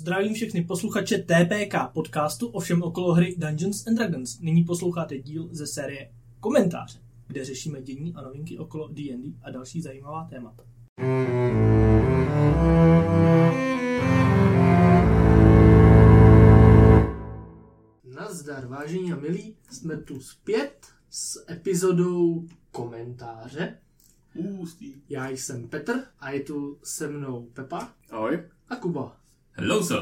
Zdravím všechny posluchače TPK podcastu o všem okolo hry Dungeons and Dragons. Nyní posloucháte díl ze série Komentáře, kde řešíme dění a novinky okolo D&D a další zajímavá témata. Nazdar, vážení a milí, jsme tu zpět s epizodou komentáře. Ústý. Já jsem Petr a je tu se mnou Pepa Ahoj. a Kuba. Hello, sir.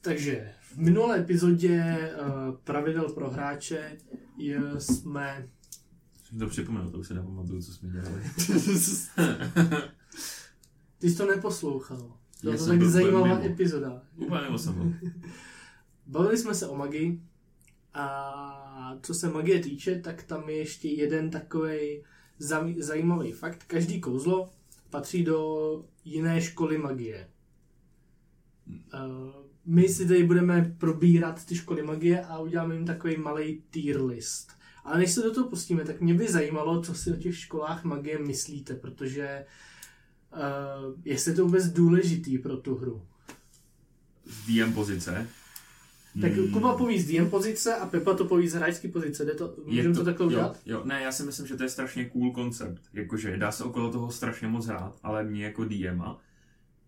Takže v minulé epizodě uh, pravidel pro hráče je, jsme... Jsem to připomněl, to už se nepamatuju, co jsme dělali. Ty jsi to neposlouchal. Byla to tak zajímavá mimo. epizoda. Úplně mimo jsem byl. Bavili jsme se o magii a co se magie týče, tak tam je ještě jeden takový zajímavý fakt. Každý kouzlo patří do jiné školy magie. Uh, my si tady budeme probírat ty školy magie a uděláme jim takový malý tier list. Ale než se do toho pustíme, tak mě by zajímalo, co si o těch školách magie myslíte, protože uh, jestli je to vůbec důležitý pro tu hru. Z DM pozice. Tak Hmm. Kuba poví z DM pozice a Pepa to poví z hráčské pozice. Jde to, můžeme to, takhle jo, udělat? Jo, ne, já si myslím, že to je strašně cool koncept. Jakože dá se okolo toho strašně moc hrát, ale mě jako DMa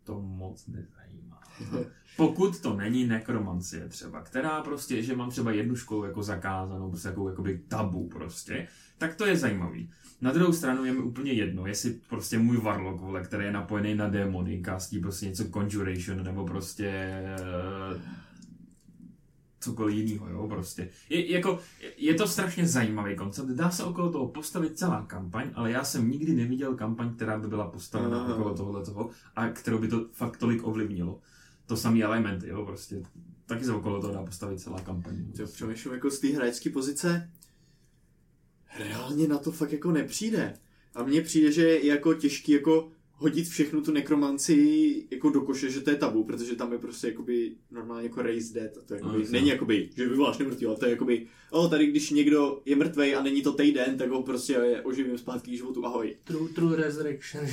to moc nezajímá. Pokud to není nekromancie třeba, která prostě, že mám třeba jednu školu jako zakázanou, prostě takovou jakoby tabu prostě, tak to je zajímavý. Na druhou stranu je mi úplně jedno, jestli prostě můj Warlock, vole, který je napojený na démony, kastí prostě něco Conjuration, nebo prostě eh, cokoliv jiného, jo, prostě. Je, jako, je to strašně zajímavý koncept, dá se okolo toho postavit celá kampaň, ale já jsem nikdy neviděl kampaň, která by byla postavena Aha. okolo tohle toho a kterou by to fakt tolik ovlivnilo. To samý elementy, jo, prostě. Taky se okolo toho dá postavit celá kampaň. Jo, přemýšlím jako z té hráčské pozice. Reálně na to fakt jako nepřijde. A mně přijde, že je jako těžký jako hodit všechnu tu nekromanci jako do koše, že to je tabu, protože tam je prostě jakoby normálně jako raise dead. A to jakoby, No, není jakoby, že vyvoláš nemrtvý, ale to je jakoby, o, tady když někdo je mrtvej a není to týden, tak ho prostě oživím zpátky k životu, ahoj. True, true Resurrection.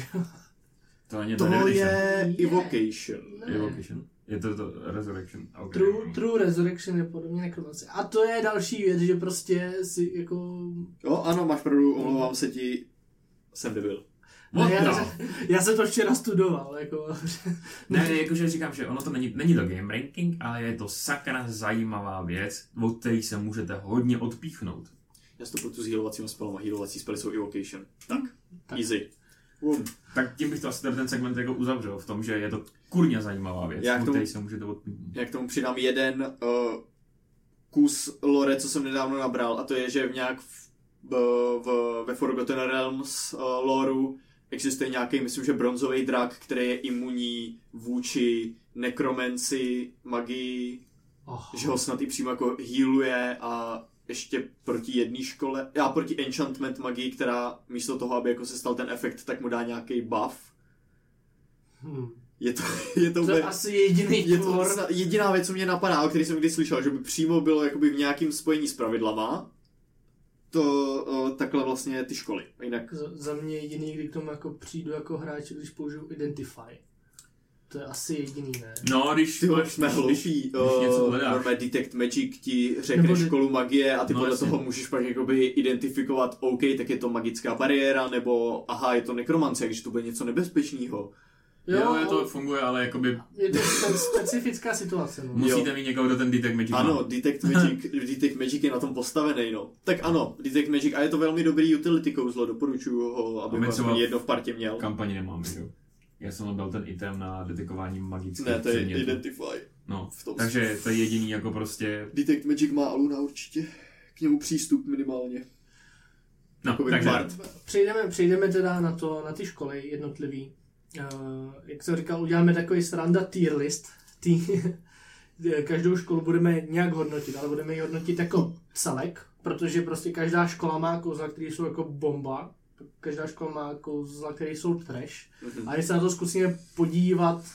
To To je Je. evocation. Ne. Evocation. Je to to Resurrection. Okay. True, true Resurrection je podobně nekromancie. A to je další věc, že prostě si jako... Jo, ano, máš pravdu, omlouvám se ti, jsem debil. Ne, já, the? já jsem to včera studoval, jako... Ne, jakože říkám, že ono to není, není to game ranking, ale je to sakra zajímavá věc, od které se můžete hodně odpíchnout. Já si to proto s healovacími spelama, healovací spely jsou evocation. Tak, Tak. easy. Um. Tak tím bych to asi ten segment jako uzavřel v tom, že je to kurně zajímavá věc, Já k tomu- se můžete odpíchnout. Já k tomu přidám jeden uh, kus lore, co jsem nedávno nabral, a to je, že v nějak v, v, v, ve Forgotten Realms uh, loreu existuje nějaký, myslím, že bronzový drak, který je imunní vůči nekromenci, magii, Oh. že ho snad i přímo jako healuje a ještě proti jedné škole, já proti enchantment magii, která místo toho, aby jako se stal ten efekt, tak mu dá nějaký buff. Hmm. Je to, je to, To je úplně- asi jediný je to tvor. jediná věc, co mě napadá, o který jsem kdy slyšel, že by přímo bylo jakoby v nějakém spojení s pravidlama, to o, takhle vlastně ty školy. Jinak Za, za mě jediný, kdy k tomu jako přijdu jako hráč, když použiju Identify. To je asi jediný, ne? No, když, ty když, jsme když, hloupí. když normálně Detect Magic ti řekne Nebo de- školu magie a ty No, podle jasně. toho můžeš pak jakoby identifikovat, OK, tak je to magická bariéra, nebo aha, je to nekromance, takže to bude něco nebezpečného. Jo, je to funguje, ale jakoby je to spe- specifická situace. No. musíte mít někoho, kdo ten Detect Magic má. Ano, Detect Magic, Detect Magic je na tom postavený, no. Tak ano, Detect Magic a je to velmi dobrý utility kouzlo, doporučuju ho, aby ho jedno v partě měl. Kampani nemáme, jo. Já jsem dal ten item na detekování magických Ne, to je předmětů. Identify. No, v tom- takže to je jediný jako prostě... Detect Magic má Aluna určitě. K němu přístup minimálně. No, Jakoby takže... Přejdeme, přejdeme teda na to, na ty školy jednotlivý. Uh, jak jsem říkal, uděláme takový sranda tier list. Tý, každou školu budeme nějak hodnotit, ale budeme ji hodnotit jako celek, protože prostě každá škola má kouzla, které jsou jako bomba. Každá škola má kouzla, které jsou trash. Mhm. A když se na to zkusíme podívat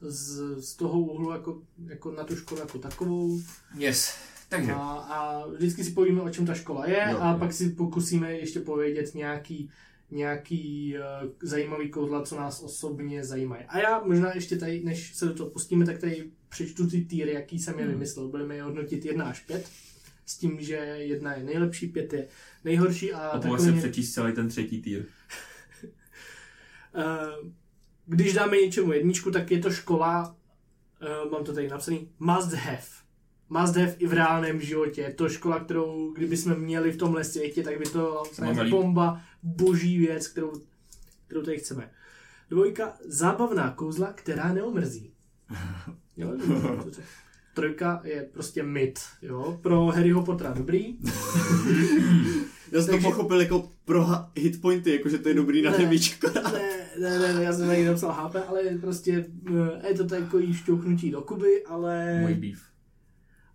z, z toho úhlu jako, jako na tu školu jako takovou, Yes. Takže, a, a vždycky si povíme, o čem ta škola je Jo, a jo. pak si pokusíme ještě povědět nějaký nějaký uh, zajímavý kouzla, co nás osobně zajímají. A já možná ještě tady, než se do toho pustíme, tak tady přečtu ty týry, jaký jsem je Hmm. vymyslel. Budeme je hodnotit 1 až 5, s tím, že jedna je nejlepší, pět je nejhorší a A takové... se přečíst celý ten třetí týr. Uh, když dáme něčemu jedničku, tak je to škola, uh, mám to tady napsaný, must have. Must have i v reálném životě. Je to škola, kterou kdyby jsme měli v tomhle světě, tak by to byla bomba, boží věc, kterou, kterou tady chceme. Dvojka, zábavná kouzla, která neomrzí. Jo. Trojka je prostě myt, jo. Pro Harryho Pottera dobrý. Já jsem to Takže- pochopil jako pro hitpointy, jakože to je dobrý na Ne. nevíčko. Ne, ne, ne, ne, já jsem tady napsal HP, ale prostě eh, je to takový šťouchnutí do Kuby, ale, Můj beef.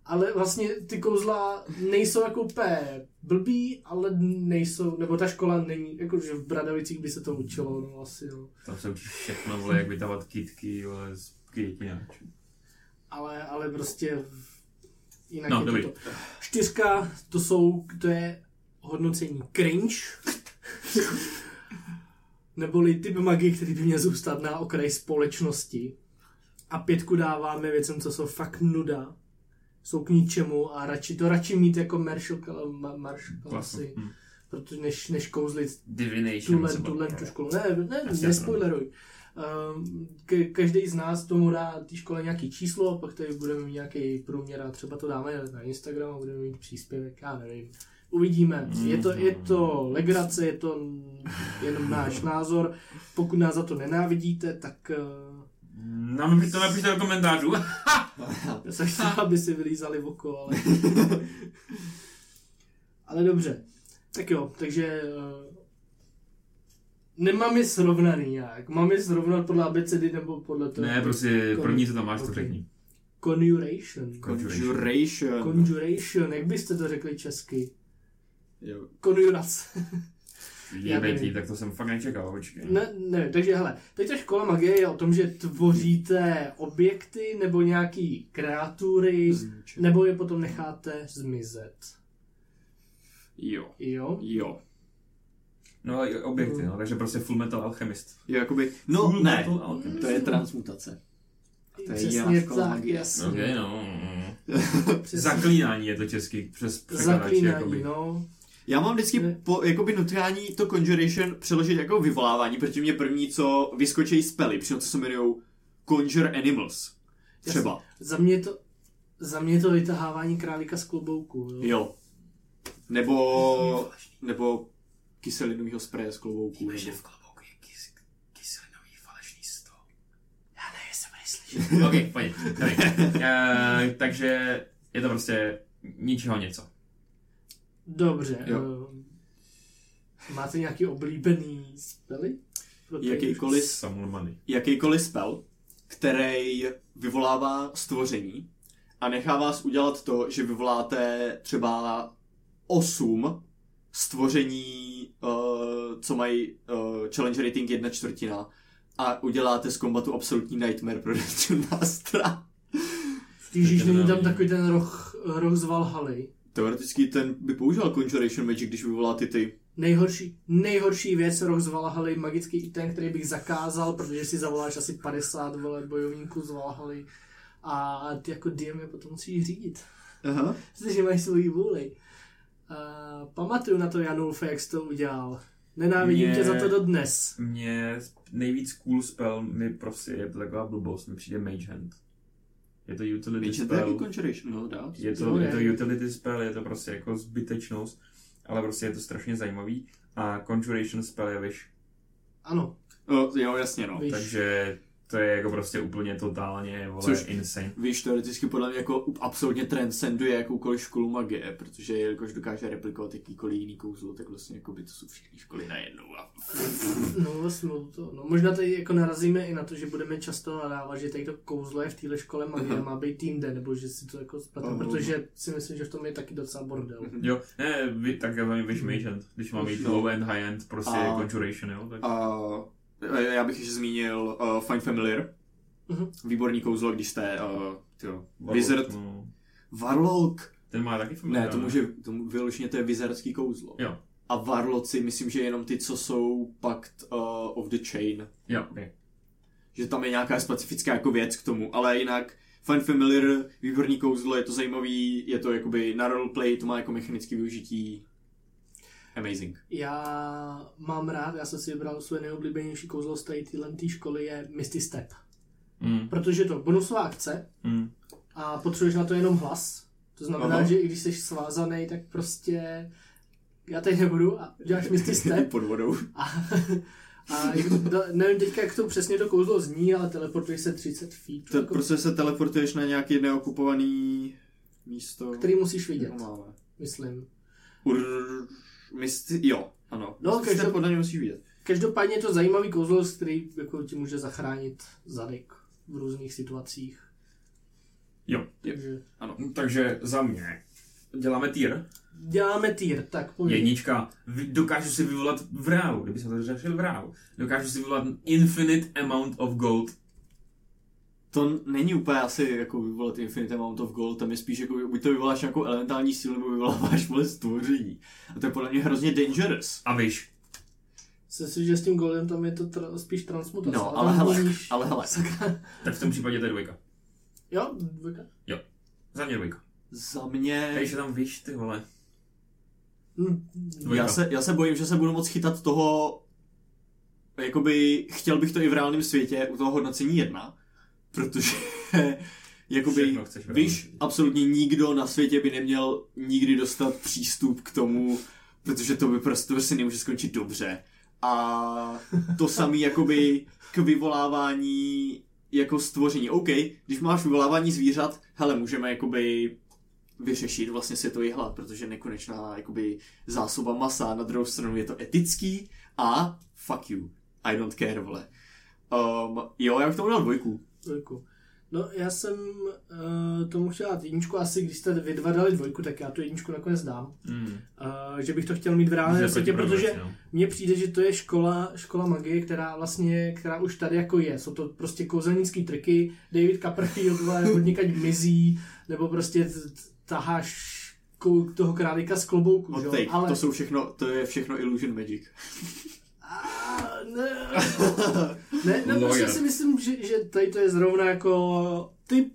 Ale vlastně ty kouzla nejsou jako úplně blbý, ale nejsou, nebo ta škola není, jakože v Bradavicích by se to učilo, no asi, no. Tam se učíš všechno, vole, jak vytávat kitky, vole, z květináčů. Ale, ale prostě jinak No, je dobrý. to to. Čtyřka, to jsou, to je hodnocení cringe, neboli typ magie, který by měl zůstat na okraji společnosti. A pětku dáváme věcem, co jsou fakt nuda, jsou k ničemu a radši to radši mít jako Marshall, ma, Marshall klasy, Hm. protože než, než kouzlit Divination. tuhle, tuhle tu školu. Ne, ne, nespoileruj. Um, ke, každý z nás tomu dá té škole nějaký číslo, pak tady budeme mít nějaký průměr a třeba to dáme na Instagram a budeme mít příspěvek, já nevím. Uvidíme. Je to, je to legrace, je to jenom náš názor. Pokud nás za to nenávidíte, tak uh, Nám to napište do komentářů. já jsem chtěl, aby si vylízali v oko, ale... ale dobře. Tak jo, takže uh, nemám je srovnaný nějak. Mám je srovnat podle abecedy nebo podle toho? ne, prostě Kon- první, co tam máš, to Ok. řekni. Conjuration. Conjuration. Conjuration, jak byste to řekli česky? Jo. Konjurace. Já Jebetí, tak to jsem fakt nečekal, počkej. ne, ne, takže hele, teď ta škola magie je o tom, že tvoříte objekty nebo nějaký kreatury, nebo je potom necháte zmizet. Jo. Jo? Jo. No i objekty, no, takže prostě Full Metal Alchemist. Jo, jakoby, no Full ne, Metal Alchemist. to je transmutace. To je Přesně jiná škola tak, magie. jasně. Ok, no. Přesně. Zaklínání je to český, přes překladač, Zaklínání, jakoby. no. Já mám vždycky Ne. po, jakoby nutkání to Conjuration přeložit jako vyvolávání, protože mě první, co vyskočí spely, přitom co se jmenují Conjure Animals. Třeba. Za mě to, za mě to vytahávání králíka z klobouku. Jo. Jo. Nebo, nebo kyselinového spreje z klobouku. Víme, že v klobouku je kys, kyselinový falešný sto. Já ne, jsem neslyšel. ok, pojď. Uh, takže je to prostě ničeho něco. Dobře. Jo. eh, Máte nějaký oblíbený spely? Jakýkoliv, jakýkoliv spell, který vyvolává stvoření a nechá vás udělat to, že vyvoláte třeba 8 stvoření, uh, co mají uh, challenge rating 1 čtvrtina a uděláte z kombatu absolutní nightmare pro Dungeon Mastera. Ježíš, není tam takový ten roh, roh z Valhaly. Teoreticky ten by používal Conjuration Magic, když vyvolá ty ty. Nejhorší, nejhorší věc, roh z Valhaly, magický item, který bych zakázal, protože si zavoláš asi 50 vole bojovníků z Valhaly a ty jako DM je potom musíš řídit. Aha. Protože máš svoji vůli. Uh, pamatuju na to, Janulfe, jak jsi to udělal. Nenávidím Mě- tě za to dodnes. Mně nejvíc cool spell mi prostě je to taková blbost, mi přijde Mage Hand. Je to utility to je spell. jako Conjuration, no dá. Je to, je to je. utility spell, je to prostě jako zbytečnost, ale prostě je to strašně zajímavý. A Conjuration spell je wish. Ano, O, jo, jasně no. Víš. Takže to je jako prostě úplně totálně, vole, Což- insane. Víš, teoreticky podle mě jako absolutně transcenduje jakoukoliv školu magie, protože jelikož dokáže replikovat jakýkoliv jiný kouzlo, tak vlastně jako by to jsou všechny školy najednou. A... no vlastně to, no možná tady jako narazíme i na to, že budeme často nadávat, že tady to kouzlo je v téhle škole magie Aha. má být jinde, nebo že si to jako spleteme, Aha. protože si myslím, že v tom je taky docela bordel. Jo, ne, vy, tak já mám wish Mage Hand, když mám mít Jo. low end, high end, prostě A- Conjuration, jo, tak... A já bych ještě zmínil uh, Find Familiar. Mhm. Výborný kouzlo, když jste uh, tyjo, Warlock, Wizard. No, Warlock. ten má taky Ne, familiar, to může, to vyloženě to je wizardský kouzlo. Jo. a varloci, myslím, že jenom ty, co jsou Pact uh, of the Chain. Jo, je. Že tam je nějaká specifická jako věc k tomu, ale jinak Fun Familiar, výborný kouzlo, je to zajímavý, je to jakoby na roleplay, to má jako mechanické využití. Amazing. Já mám rád, já jsem si vybral své nejoblíbenější kouzlo z té školy je Misty Step. Mm. Protože je to bonusová akce Mm. a potřebuješ na to jenom hlas. To znamená, Aha. že i když jsi svázaný, tak prostě já teď nebudu a děláš Misty Step Pod vodou. a, a nevím teďka, jak to přesně to kouzlo zní, ale teleportuješ se 30 feet, To jako, prostě se teleportuješ na nějaký neokupovaný místo. který musíš vidět, myslím. Ur... Misty... Jo, ano. No, každop- podle mě musí vidět. Každopádně je to zajímavý kouzlo, který jako, ti může zachránit zadek v různých situacích. Jo. Takže No, takže za mě děláme tier. děláme týr, tak pojď. Jednička. Dokážu si vyvolat vrávu, kdyby se to řešil vrávu. Dokážu si vyvolat infinite amount of gold. To není úplně asi jako vyvolat Infinite Amount of Gold, tam je spíš jako, buď to vyvoláš nějakou elementální sílu, nebo vyvoláváš vole stvoření. A to je podle mě hrozně dangerous. A víš, Jsem si, že s tím goldem tam je to tra- spíš transmutace. No, ale hele, změníš- ale hele. Tak v tom případě to je dvojka. Jo, dvojka. Za mě dvojka. Za mě... Takže tam víš, ty vole. Hm, Dvojka. Já se, já se bojím, že se budu moc chytat toho, jakoby, chtěl bych to i v reálném světě u toho hodnocení jedna, protože, jakoby, víš, absolutně nikdo na světě by neměl nikdy dostat přístup k tomu, protože to by prostě, prostě nemůže skončit dobře. A to samé jakoby k vyvolávání jako stvoření. OK, když máš vyvolávání zvířat, hele, můžeme jakoby vyřešit vlastně světový hlad, protože nekonečná jakoby zásoba masa, na druhou stranu je to etický a fuck you, I don't care, vole. Um, jo, já bych tomu dal dvojku. Dvojku. No, já jsem uh, tomu chtěl dát jedničku, asi když jste vy dva dali dvojku, tak já tu jedničku nakonec dám. Mm. Uh, že bych to chtěl mít v reálném světě, protože mně přijde, že to je škola, škola magie, která vlastně, která už tady jako je. Jsou to prostě kouzelnický triky, David Copperfield od někať mizí, nebo prostě taháš toho králíka z klobouku? Odtake, Ale... to jsou všechno, to je všechno illusion magic. A, ne, ne, ne prostě Lawyer. si myslím, že, že tady to je zrovna jako typ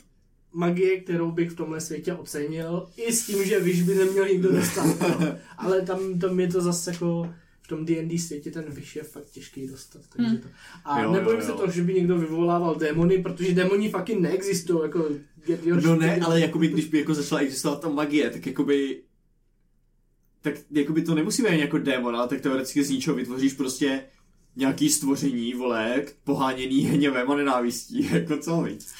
magie, kterou bych v tomhle světě ocenil, i s tím, že víš, by neměl nikdo dostat. No. Ale tam, tam je to zase jako v tom D&D světě ten vyš je fakt těžký dostat. Takže Hmm. to. A Jo, nebojím jo, se jo. to, že by někdo vyvolával démony, protože démoni fucking neexistují. Jako get your No ne, ale jakoby, když by jako začala existovat ta magie, tak jakoby tak jakoby to nemusí být jako démon, ale tak teoreticky z ničeho vytvoříš prostě nějaký stvoření, vole, poháněný hněvem a nenávistí, jako co víc.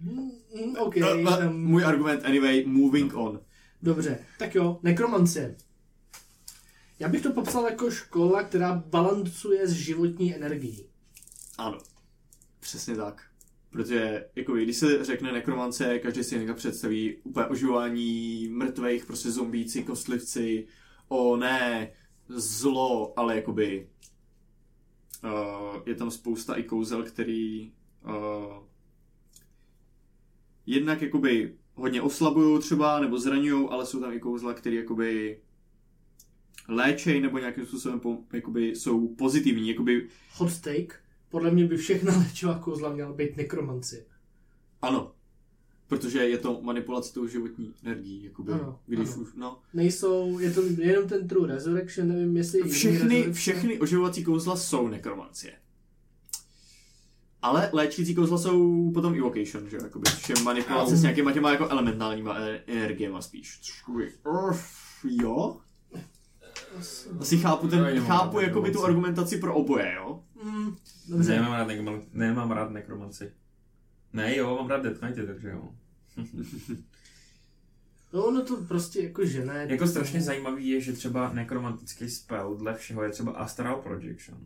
Mm, mm, OK. No, tam- můj argument, anyway, moving on. Dobře, tak jo, nekromancie. Já bych to popsal jako škola, která balancuje s životní energií. Ano, přesně tak. Protože, jako když se řekne nekromance, každý si někdo představí úplně oživování mrtvých, prostě zombíci, kostlivci, o ne, zlo, ale jakoby uh, je tam spousta i kouzel, který uh, jednak jakoby hodně oslabují třeba, nebo zraňují, ale jsou tam i kouzla, které jakoby léčej nebo nějakým způsobem po, jakoby jsou pozitivní, jakoby Hot take. Podle mě by všechna léčivá kouzla měla být nekromancie. Ano, protože je to manipulace tou životní energií, jakoby, Ano, když ano. už, no. Nejsou, je to jenom ten True Resurrection, nevím jestli... Všechny, všechny oživovací kouzla jsou nekromancie. Ale léčící kouzla jsou potom evocation, že jo, jakoby, je manipulace s nějakýma těma jako elementálníma e- energiema spíš. Urf, jo? Asi chápu, ten, No, chápu jakoby tu argumentaci pro oboje, jo? Mm, dobře. Nemám rád, nekroman- nemám rád nekromanci. Ne, jo, mám rád Death Knighty, takže jo. No, no to prostě jako že ne. Jako strašně zajímavý je, že třeba nekromantický spell dle všeho je třeba Astral Projection.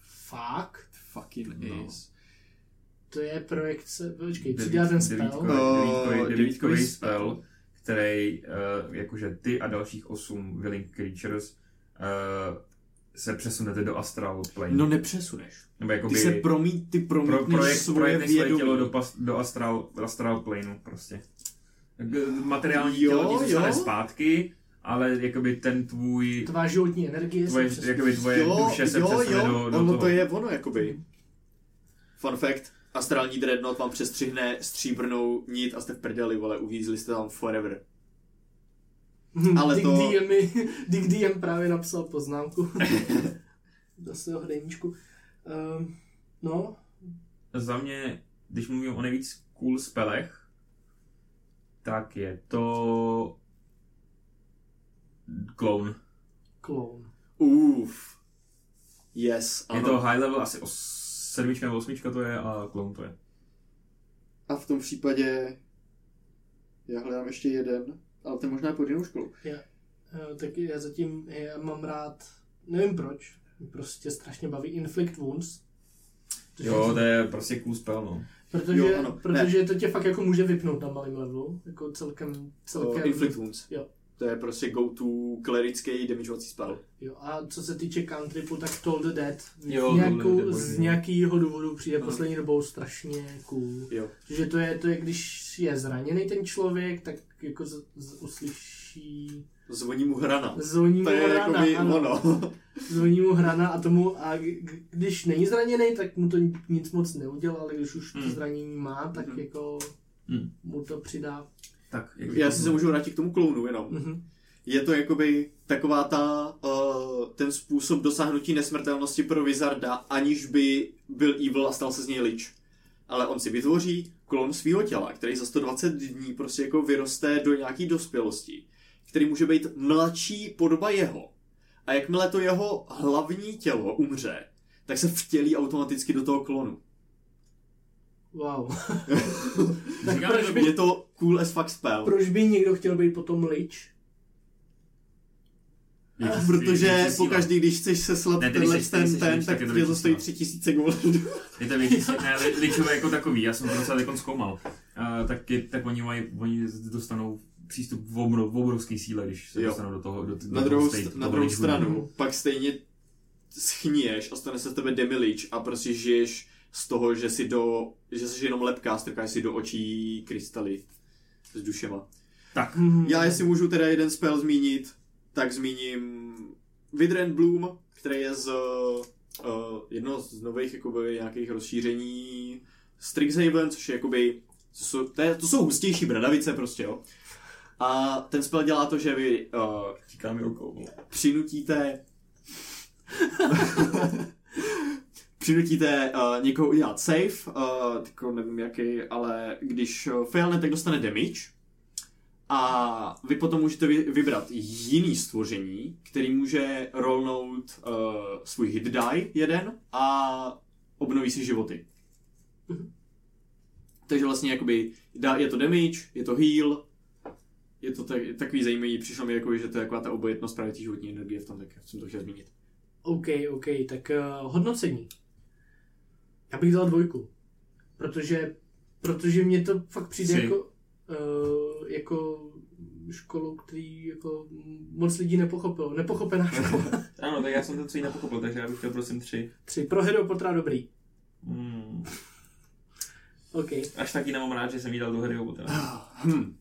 Fakt? Fucking No. is. To je projekce, počkej, co dělá ten devítkový- spell? devítkový- Oh, devítkový devítkový spell, spell. který, uh, jakože ty a dalších osm willing creatures uh, se přesunete do astral plane. No nepřesuneš. Nebo jakoby Ty se promít, ty pro, promítneš projekt, svoje projektneš své vědomí. tělo do, pas, do astral, astral planeu prostě. Eh, Materiální Jo, tělo ti zůstane jo. zpátky, ale jakoby ten tvůj, Tvá životní energie tvoje, se jakoby tvoje duše se jo, přesune jo, do, do ono toho. to je ono, jakoby. Fun fact, astrální dreadnought vám přestřihne stříbrnou nit a jste v prdeli, vole, uvízli jste tam forever. Ale Dick to- DM, mi- Dick DM právě napsal poznámku do svého deníčku. Um, no, Za mě, když mluvím o nejvíc cool spelech, tak je to Clone. clown. Uf. Yes, Je ano. to high level, asi os, sedmička nebo osmička to je a Clone to je. A v tom případě já hledám ještě jeden, ale ten možná pod jinou školu. Uh, tak já zatím já mám rád, nevím proč, mě prostě strašně baví Inflict Wounds. Jo, to je prostě cool spell, no. Protože, Jo, ano. protože to tě fakt jako může vypnout na malém levelu, jako celkem, celkem. Uh, Inflict Wounds. Jo. To je prostě go-to klerický damageovací spell. Jo, a co se týče cantripu, tak Toll the Dead Jo, z, nějakou, the z nějakého důvodu přijde Aha. poslední dobou strašně cool. Jo. Že to je, to je, když je zraněný ten člověk, tak jako z, z, uslyší Zvoní mu hrana. zvoní mu To je hrana, jakoby ano, ono. zvoní mu hrana a tomu, a když není zraněný, tak mu to nic moc neudělá, ale když už to Hmm. zranění má, tak Mhm. jako Hmm. mu to přidá. Tak, Já si se můžu vrátit k tomu klounu jenom. Mhm. Je to jakoby taková ta, uh, ten způsob dosáhnutí nesmrtelnosti pro Wizarda, aniž by byl evil a stal se z něj lich. Ale on si vytvoří klon svého těla, který za 120 dní prostě jako vyroste do nějaký dospělosti, který může být mladší podoba jeho. A jakmile to jeho hlavní tělo umře, tak se vtělí automaticky do toho klonu. Wow. tak proč by, Je to cool as fuck spell. proč by někdo chtěl být potom lich? Větší- Protože síla. pokaždý, když chceš seslat Ne, tenhle ten, ten, tak tě to stojí síla. 3000 goldů. Je to větší, ne, li- ličové jako takový, já jsem to docela jako zkoumal. Uh, tak, je, tak oni mají, oni dostanou přístup v, obrov, v obrovské síle, když se Jo. dostanou do toho, do, do Na toho druhou, state, na druhou stranu, pak stejně schníješ a stane se z tebe demilič a prostě žiješ z toho, že si do, že jsi jenom lepká, strkáš si do očí krystaly s dušema. Tak. Já jestli můžu teda jeden spell zmínit, tak zmíním Vidrend Bloom, který je z uh, jedno z nových jakoby, nějakých rozšíření Strixhaven, což je jakoby, to jsou, to, je, to jsou hustější bradavice prostě, jo. A ten spell dělá to, že vy uh, říká mi rukou. přinutíte přinutíte uh, někoho udělat save, uh, nevím jaký, ale když failne, tak dostane damage. A vy potom můžete vy, vybrat jiný stvoření, který může rollnout uh, svůj hit die jeden a obnoví si životy. Mhm. Takže vlastně jakoby dá, je to damage, je to heal, je to tak, takový zajímavý, přišlo mi jako, že to je taková ta obojetnost právě té životní energie v tom, tak jsem to chtěl zmínit. OK, OK, tak uh, hodnocení. Já bych dal dvojku. Protože, protože mě to fakt přijde Tři. jako, uh, jako školu, který jako moc lidí nepochopilo. Nepochopená škola. Ano, tak já jsem to celý nepochopil, takže já bych chtěl prosím tři. Tři. Pro Harry Pottera dobrý. Hmm. OK. Až taky nemám rád, že jsem jí dal do Harryho Pottera. Hm.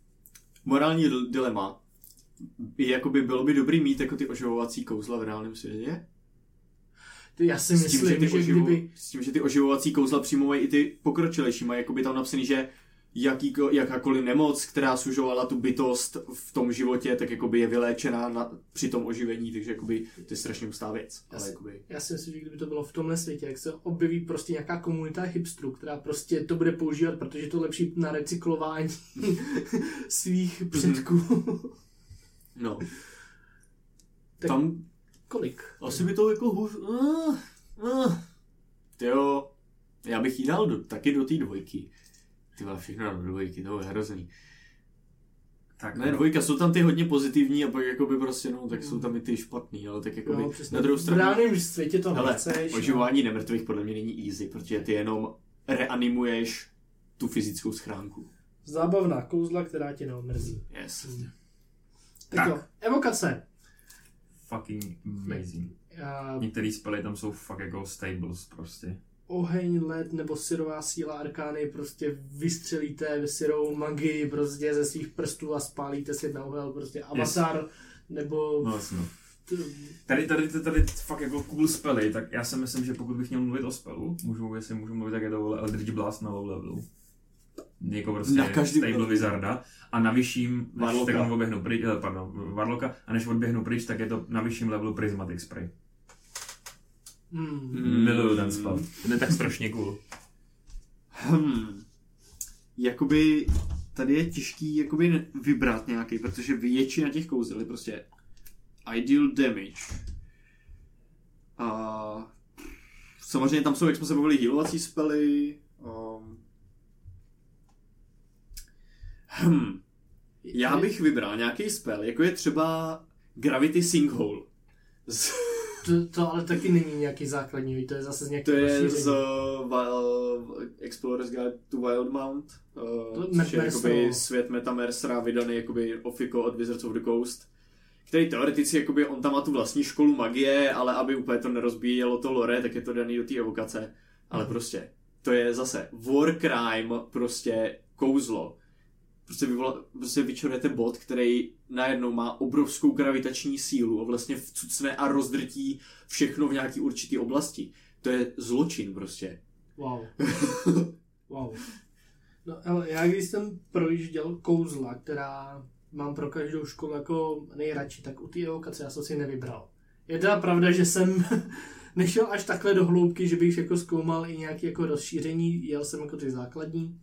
Morální dil- dilema. Jakoby bylo by dobrý mít jako ty oživovací kouzla v reálném světě. Ty, Já si S tím, že, myslím, ty že oživo- kdyby... s tím, že ty oživovací kouzla přímo mají i ty pokročilejší. Mají jakoby tam napsaný, že jakýko, jakákoliv nemoc, která sužovala tu bytost v tom životě, tak jakoby je vyléčená na, při tom oživení, takže jakoby to je strašně hustá věc. Ale Jasně. jakoby, Já si myslím, že kdyby to bylo v tomhle světě, jak se objeví prostě nějaká komunita hipstrů, která prostě to bude používat, protože je to lepší na recyklování svých předků. no. Tak- Tam Kolik? Asi by to jako hůř... Uh, uh. Tyjo, já bych jí dal do, taky do té dvojky. Ty vole, všechno do dvojky, to je hrozný. Tak, Ne, dvojka, jsou tam ty hodně pozitivní a pak jakoby prostě, no, tak jsou tam i ty špatný, ale tak jakoby přesně. na druhou V stranu... reálném světě to Hele, nechceš. no. oživování nemrtvých podle mě není easy, protože ty jenom reanimuješ tu fyzickou schránku. Zábavná kouzla, která tě neomrzí. Yes. Tak, Tak. jo, evokace. fucking amazing. Já, Některý spely tam jsou fakt jako stables prostě. Oheň, led nebo syrová síla arkány prostě vystřelíte syrovou magii prostě ze svých prstů a spálíte si na uhel prostě avatar nebo... No, jasno. Tady, tady, tady, tady fakt jako cool spely, tak já si myslím, že pokud bych měl mluvit o spelu, můžu, jestli můžu mluvit, tak je to vole Eldritch Blast na low levelu. Jako prostě Na každý- stable Wizarda a na vyšším, než Warlocka. pryč, eh, pardon, Warlocka, a než odběhnu pryč, tak je to na vyšším levelu Prismatic Spray. Hmm. Miluju ten spell. Ten je tak strašně cool. Hmm. Jakoby tady je těžký jakoby vybrat nějaký, protože většina těch kouzel je prostě ideal damage. A samozřejmě tam jsou, jak jsme se bavili, healovací spely. Um, hmm. Já bych vybral nějaký spell, jako je třeba Gravity Sinkhole. Z, To, to ale taky není nějaký základní, to je zase z to nějakého je rozšíření. z uh, Wild, Explorer's Guide to Wildmount, uh, To což je jakoby svět Meta Mercera vydaný jakoby ofiko od Wizards of the Coast, který teoreticky jakoby on tam má tu vlastní školu magie, ale aby úplně to nerozbíjelo to lore, tak je to daný do té evokace. Ale Mhm. prostě, to je zase war crime, prostě kouzlo. Prostě, vyvola, prostě vyčorujete bod, který najednou má obrovskou gravitační sílu a vlastně vcucne a rozdrtí všechno v nějaký určitý oblasti. To je zločin prostě. Wow. Wow. No ale já když jsem projížděl kouzla, která mám pro každou školu jako nejradši, tak u té evokace já jsem si nevybral. Je teda pravda, že jsem nešel až takhle do hloubky, že bych jako zkoumal i nějaké jako rozšíření, jel jsem jako ty základní,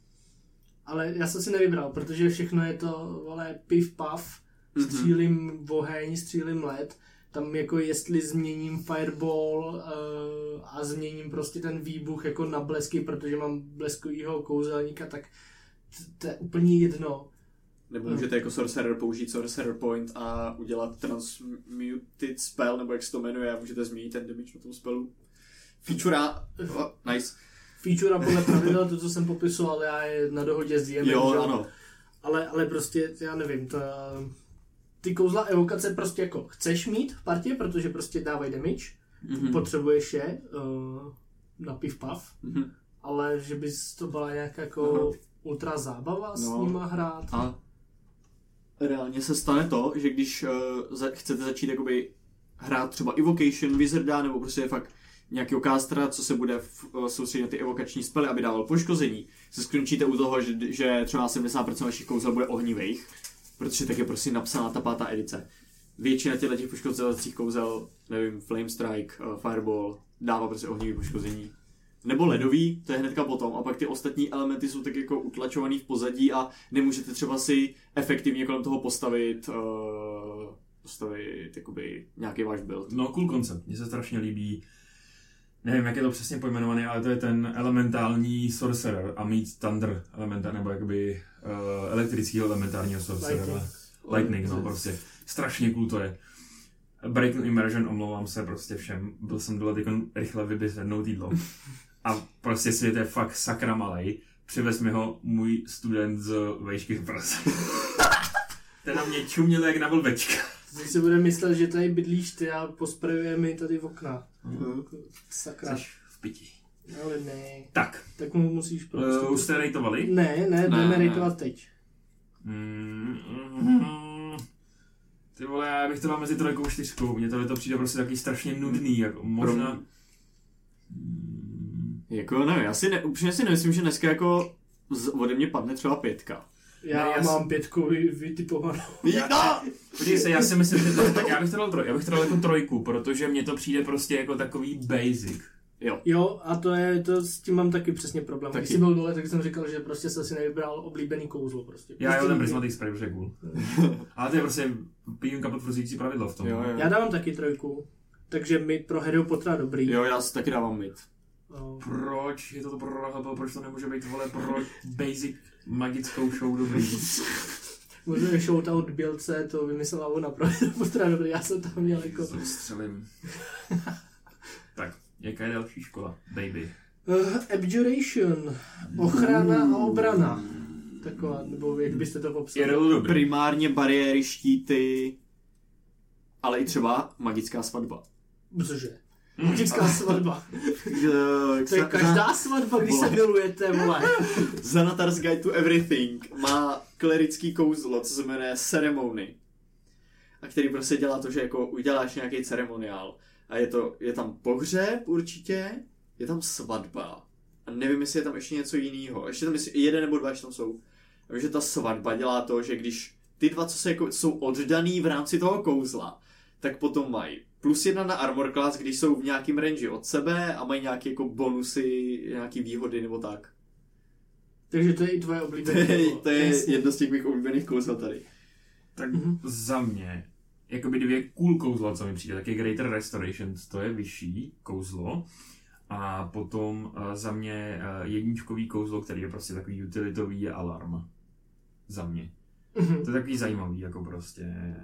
ale já jsem si nevybral, protože všechno je to, vole, piv pav, Mhm. střílím oheň, střílím led, tam jako jestli změním fireball uh, a změním prostě ten výbuch jako na blesky, protože mám bleskovýho kouzelníka, tak to je úplně jedno. Nebo můžete jako sorcerer použít sorcerer point a udělat transmuted spell, nebo jak se to jmenuje, a můžete změnit ten damage na tom spellu. Featura, oh, nice. Feature podle pravidel, to, co jsem popisoval, já je na dohodě s DM, Jo, že ano. Ale, ale prostě, já nevím, to, ty kouzla evokace prostě jako chceš mít v partě, protože prostě dávají damage, Mhm. potřebuješ je uh, na piv pav, Mhm. ale že bys to byla nějaká jako Aha. ultra zábava s No. nima hrát. A reálně se stane to, že když uh, za, chcete začít jakoby hrát třeba Evocation Wizarda, nebo prostě fakt nějakého castera, co se bude v, uh, soustředit na ty evokační spely, aby dával poškození, se skončíte u toho, že, že třeba 70% vašich kouzel bude ohnivých, protože tak je prostě napsaná ta pátá edice. Většina těchto těch poškozovacích kouzel, nevím, Flame Strike, uh, Fireball, dává prostě ohnivý poškození. Nebo ledový, to je hnedka potom, a pak ty ostatní elementy jsou tak jako utlačovaný v pozadí a nemůžete třeba si efektivně kolem toho postavit, uh, postavit jakoby nějaký váš build. No, cool koncept. Mně se strašně líbí. Nevím, jak je to přesně pojmenovaný, ale to je ten elementální sorcerer a mít thunder elementa, nebo jakoby uh, elektrického elementárního sorcerera. Lightning. Lightning, no prostě. Strašně cool to je. Breaking Immersion, omlouvám se prostě všem. Byl jsem dole teď rychle vyběhnout jídlo. A prostě svět je fakt sakra malej. Přivez mi ho můj student z vejšky Praze. Ten na mě čuměl jak na vlvečka. Teď si bude myslet, že tady bydlíš ty a posprejuje mi tady v okna. Sakra. Jsi v pití. Ale ne. Tak, Tak mu musíš uh, už jste rejtovali? Ne, ne, budeme ne. rejtovat teď. Mm, mm, ty vole, já bych to dal mezi trojkou a čtyřkou. Mně tohle to přijde prostě takový strašně nudný. Jako možná... Jako nevím, já si ne, upřímně si nemyslím, že dneska jako z, ode mě padne třeba pětka. Já, Ne, já mám si- pětku vy, vytipovanou. No! Podívej se, já si myslím, že to, tak já bych to dal troj, já bych to dal jako trojku, protože mně to přijde prostě jako takový basic. Jo. Jo, a to je, to s tím mám taky přesně problém. Taky. Když jsi byl dole, tak jsem říkal, že prostě jsem si nevybral oblíbený kouzlo prostě. Já prostě jo, ten nikdy. Prismatic Spray, protože cool. Ale to je prostě výjimka potvrzující pravidlo v tom. Jo, jo. Já dávám taky trojku. Takže mi pro Harryho Pottera dobrý. Jo, já si taky dávám mid. No. Proč je to to pro proč to nemůže být vole pro basic magickou show dobrý? Možná je shoutout Bělce, to vymyslela ona pro Harryho Pottera dobrý. Já jsem tam měl jako... Střelím. tak, jaká je další škola? Baby. Uh, abjuration. Ochrana a obrana. Taková, nebo jak byste to popsali? Primárně bariéry, štíty, ale i třeba magická svatba. Cože? Magická svatba. To je každá svatba, když se milujete, vole. Xanatar's Guide to Everything má klerický kouzlo, co se jmenuje Ceremony. a který prostě dělá to, že jako uděláš nějaký ceremoniál a je to, je tam pohřeb určitě, je tam svatba a nevím, jestli je tam ještě něco jiného. Ještě tam jestli, jeden nebo dva ještě tam jsou. A že ta svatba dělá to, že když ty dva, co se jako, jsou oddaný v rámci toho kouzla, tak potom mají plus jedna na armor class, když jsou v nějakým range od sebe a mají nějaké jako bonusy, nějaké výhody nebo tak. Takže to je i tvoje To oblíbené. je, kouzlo. to je Jasně. jedno z těch mých oblíbených kouzel tady. Tak Mhm. za mě, jakoby dvě cool kouzla, co mi přijde, tak je Greater Restoration, to je vyšší kouzlo. A potom uh, za mě uh, jedničkový kouzlo, který je prostě takový utilitový, je alarm. Za mě. Mhm. To je takový zajímavý, jako prostě.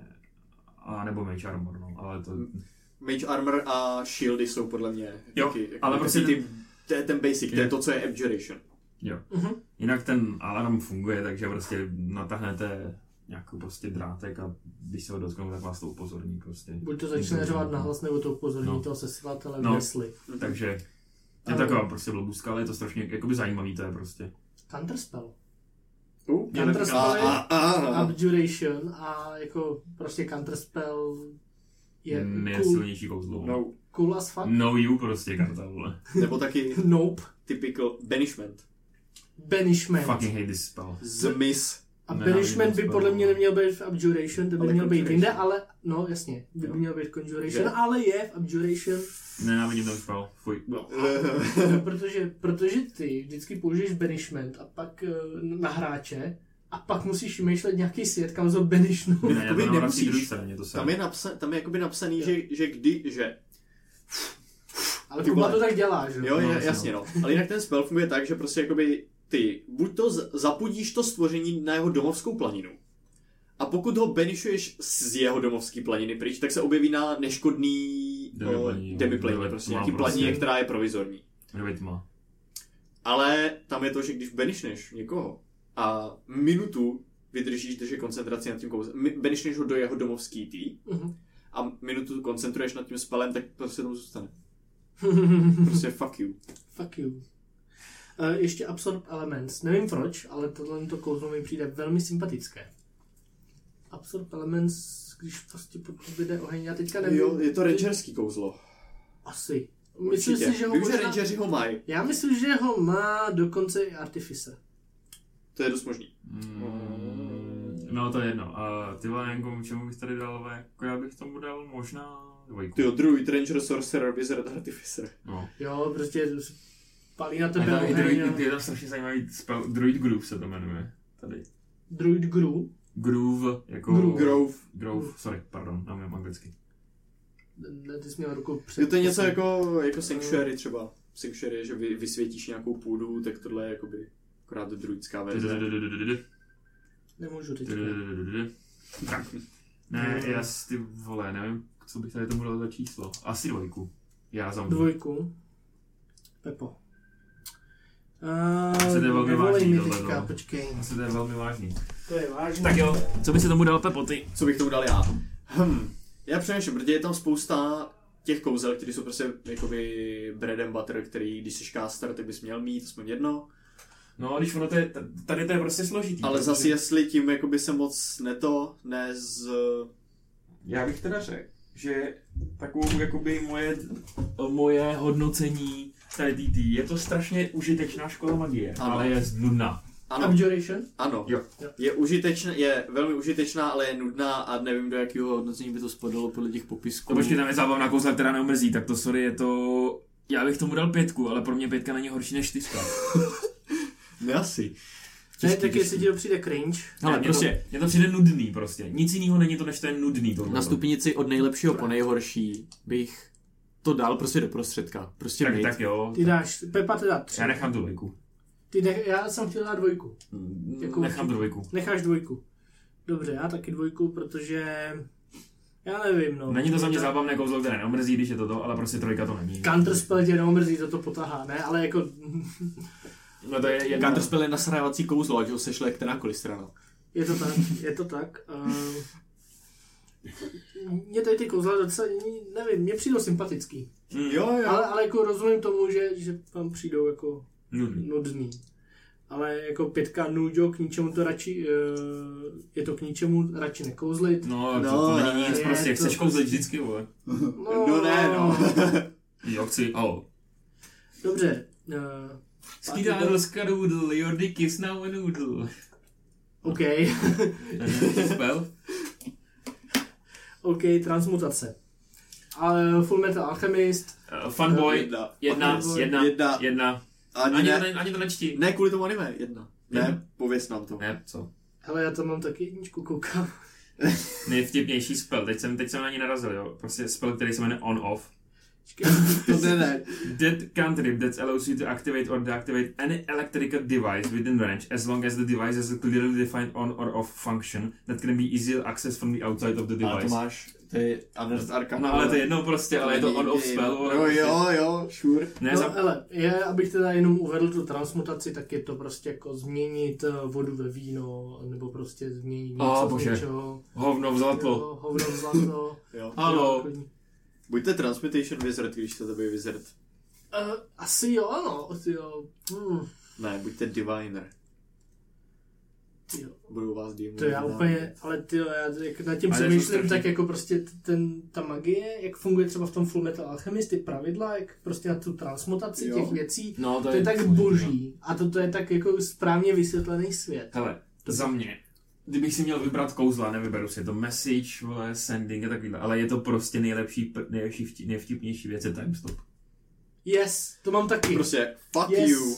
A nebo Mage Armor, no, ale to... Mage armor a shieldy jsou podle mě Jo, taky, jako ale prostě ty, to je ten basic, to je Je. to, co je abjuration. Jo. Mhm. Jinak ten alarm funguje, takže prostě natáhnete nějakou prostě drátek a když se ho dotknou, tak vás to upozorní prostě. Buď to začne řovat nahlas, nebo to upozorní No. toho sesilatele No. v jesli. Takže je Ale- taková prostě blbůzka, ale je to strašně jakoby zajímavý, to je prostě. Counterspell. Uh, Counterspell a, a, a, Abjuration a jako prostě Counterspell je cool, Nejsilnější kouzlo. no, cool as fuck. No you prostě karta, vole. nebo taky Nope. typical banishment. Banishment. Fucking hate this spell. Zmiz. A banishment by podle mě neměl být v Abjuration, to by Ale měl být jinde, ale no jasně, by Jo. měl být Conjuration, Že? ale je v Abjuration, Nenávidím ten spell. Fuj. no, protože, protože ty vždycky použiješ banishment a pak uh, na hráče a pak musíš vymýšlet nějaký svět, kam ho banishnout. Ne, Jakoby to nemusíš. druhý straně, to se... Tam je, napsa, tam je jakoby napsaný, Jo. že, že kdy, že Ale Ty Kuba to tak dělá, že? Jo, No, je, jasně, jasně no. Ale jinak ten spell funguje tak, že prostě jakoby ty buď to zapudíš to stvoření na jeho domovskou planinu, a pokud ho banishuješ z jeho domovské planiny pryč, tak se objeví na neškodný Demiplanině, uh, demiplanině, demi- prostě nějaký prostě- planině, která je provizorní. Kdyby tma. Ale tam je to, že když banishneš někoho a minutu vydržíš držet koncentraci nad tím kouzlem, mi- banishneš ho do jeho domovský tý Mhm. a minutu koncentruješ nad tím spelem, tak prostě tomu zůstane. Prostě fuck you. Fuck you. Uh, ještě Absorb Elements. Nevím proč, ale tohle to kouzlo mi přijde velmi sympatické. Absorb Elements, když prostě po tobě jde oheň, já teďka nevím. Jo, je to rangerský kouzlo. Asi. Myslím Určitě. si, že ho Vím, že možná... rangeři ho mají. Já myslím, že ho má dokonce i Artificer. To je dost možný. Mm, no to je jedno. A ty vole, jako, čemu bych tady dal, ale jako já bych tomu dal možná dvojku. Ty jo, druid, ranger, sorcerer, wizard, artificer. No. Jo, prostě palí na tebe oheň. druid, a- je tam strašně zajímavý spell, Druid Groove se to jmenuje. Tady. Druid Gru. Groove, jako... Groove. Grove. Grove, sorry, pardon, nám anglicky. Ne, Ty jsi měl ruku před... Je to něco jako, jako Sanctuary třeba. Sanctuary je, že vy, vysvětíš nějakou půdu, tak tohle je jakoby akorát druidská verze. Nemůžu. Tak. Ne, já si ty vole, nevím, co bych tady tomu dal za číslo. Asi dvojku. Já za. Dvojku. Pepo. Asi to je velmi nevolej vážný mi tohle, teďka, no. počkej. Asi to je velmi vážný. To je vážné. Tak jo, co by si tomu dal Pepo ty? Co bych tomu dal já? Hm. Já přemýšlím, protože je tam spousta těch kouzel, které jsou prostě jakoby bread and butter, který když jsi caster, tak bys měl mít, aspoň jedno. No, když ono to je, tady to je prostě složitý. Ale protože- zase jestli tím jakoby se moc neto, ne z... Já bych teda řekl, že takovou jakoby moje, moje hodnocení tady TT, je to strašně užitečná škola magie, Ano. ale je nudná. Ano, Abjuration? ano. Jo. Je užitečná, je velmi užitečná, ale je nudná a nevím, do jakého hodnocení by to spadalo podle těch popisků. To počkej, tam je zábavná kouzla, která neumrzí, tak to sorry, je to... Já bych tomu dal pětku, ale pro mě pětka není horší než čtyřka. Ne asi. Ne, tak jestli ti to přijde cringe. Ale Ne, prostě- to, mně to přijde nudný prostě. Nic jiného není to, než to je nudný. Tohle. Na stupnici od nejlepšího po nejhorší bych to dal prostě do prostředka. Prostě tak, mít. tak jo. Ty dáš, Pepa teda tři. Já nechám tu dvojku. Ty nech, já jsem chtěl dát dvojku. Mm, Jako- Nechám dvojku. Necháš dvojku. Dobře, já taky dvojku, protože... Já nevím, no. Není to za mě zábavné kouzlo, které neomrzí, když je to to, ale prostě trojka to není. Counterspell tě neomrzí, to to potahá, ne? Ale jako... No to je jedno. Counterspell je nasrávací kouzlo, ať ho sešle kterákoliv strana. Je to tak, je to tak. Uh, mě tady ty kouzla docela, nevím, mě přijdou sympatický. Mm. Jo, jo. Ale, ale jako rozumím tomu, že, že vám přijdou jako Nudný. nudný. ale jako pětka nuďo, k ničemu to radši, eh, je to k ničemu radši nekouzlit. No, to, No, to není nic, je prostě, to chceš prostě- kouzlit vždycky, vole. No ne, no. Jo, chci, alo. Dobře. Uh, Skidadl skadoodle, your dick is now a noodle. OK. Nevím, to spell? OK, transmutace. Ale Full Metal Alchemist, Uh, Funboy, Jedna. jedna, Funboy. jedna, Jedna. jedna. Ani, Ani, ne, ani to nečti. ne kvůli tomu anime, jedna. Ne, Jedna. pověs nám to. Ne, co? hele, já tam mám taky jedničku, koukám. Nejvtipnější spell, teď jsem, teď jsem na ní narazil, jo. Prostě spell, který se jmenuje on-off. To ne, ne. That cantrip that allows you to activate or deactivate any electrical device within range as long as the device has a clearly defined on or off function that can be easily accessed from the outside of the Ale to device. máš, to je Unearthed Arcana. No ale to je jedno prostě, ale je to on-off spell. Jo, prostě. jo, jo, sure. Ne, no, za... hele, je, abych teda jenom uvedl tu transmutaci, tak je to prostě jako změnit eh, vodu ve víno, nebo prostě změnit něco z bože. něčeho. Hovno v zlato. Jo, hovno v zlato. Jo. Halo. Jo. Buďte Transmutation Wizard, když chcete být Wizard. Uh, asi jo, no, jo. Hmm, Ne, buďte Diviner. jo. Budou vás DM. To já úplně, ale ty já jak nad tím je to přemýšlím, tak jako prostě ten, ta magie, jak funguje třeba v tom Full Metal Alchemist, ty pravidla, jak prostě na tu transmutaci Jo. těch věcí, No, to je tak boží a toto je tak jako správně vysvětlený svět. Hele, za mě, kdybych si měl vybrat kouzla, nevyberu si to message, vole, sending a takovýhle, ale je to prostě nejlepší, nejlepší vtip, nejvtipnější věc je timestop. Yes, to mám taky. Prostě, fuck Yes. you.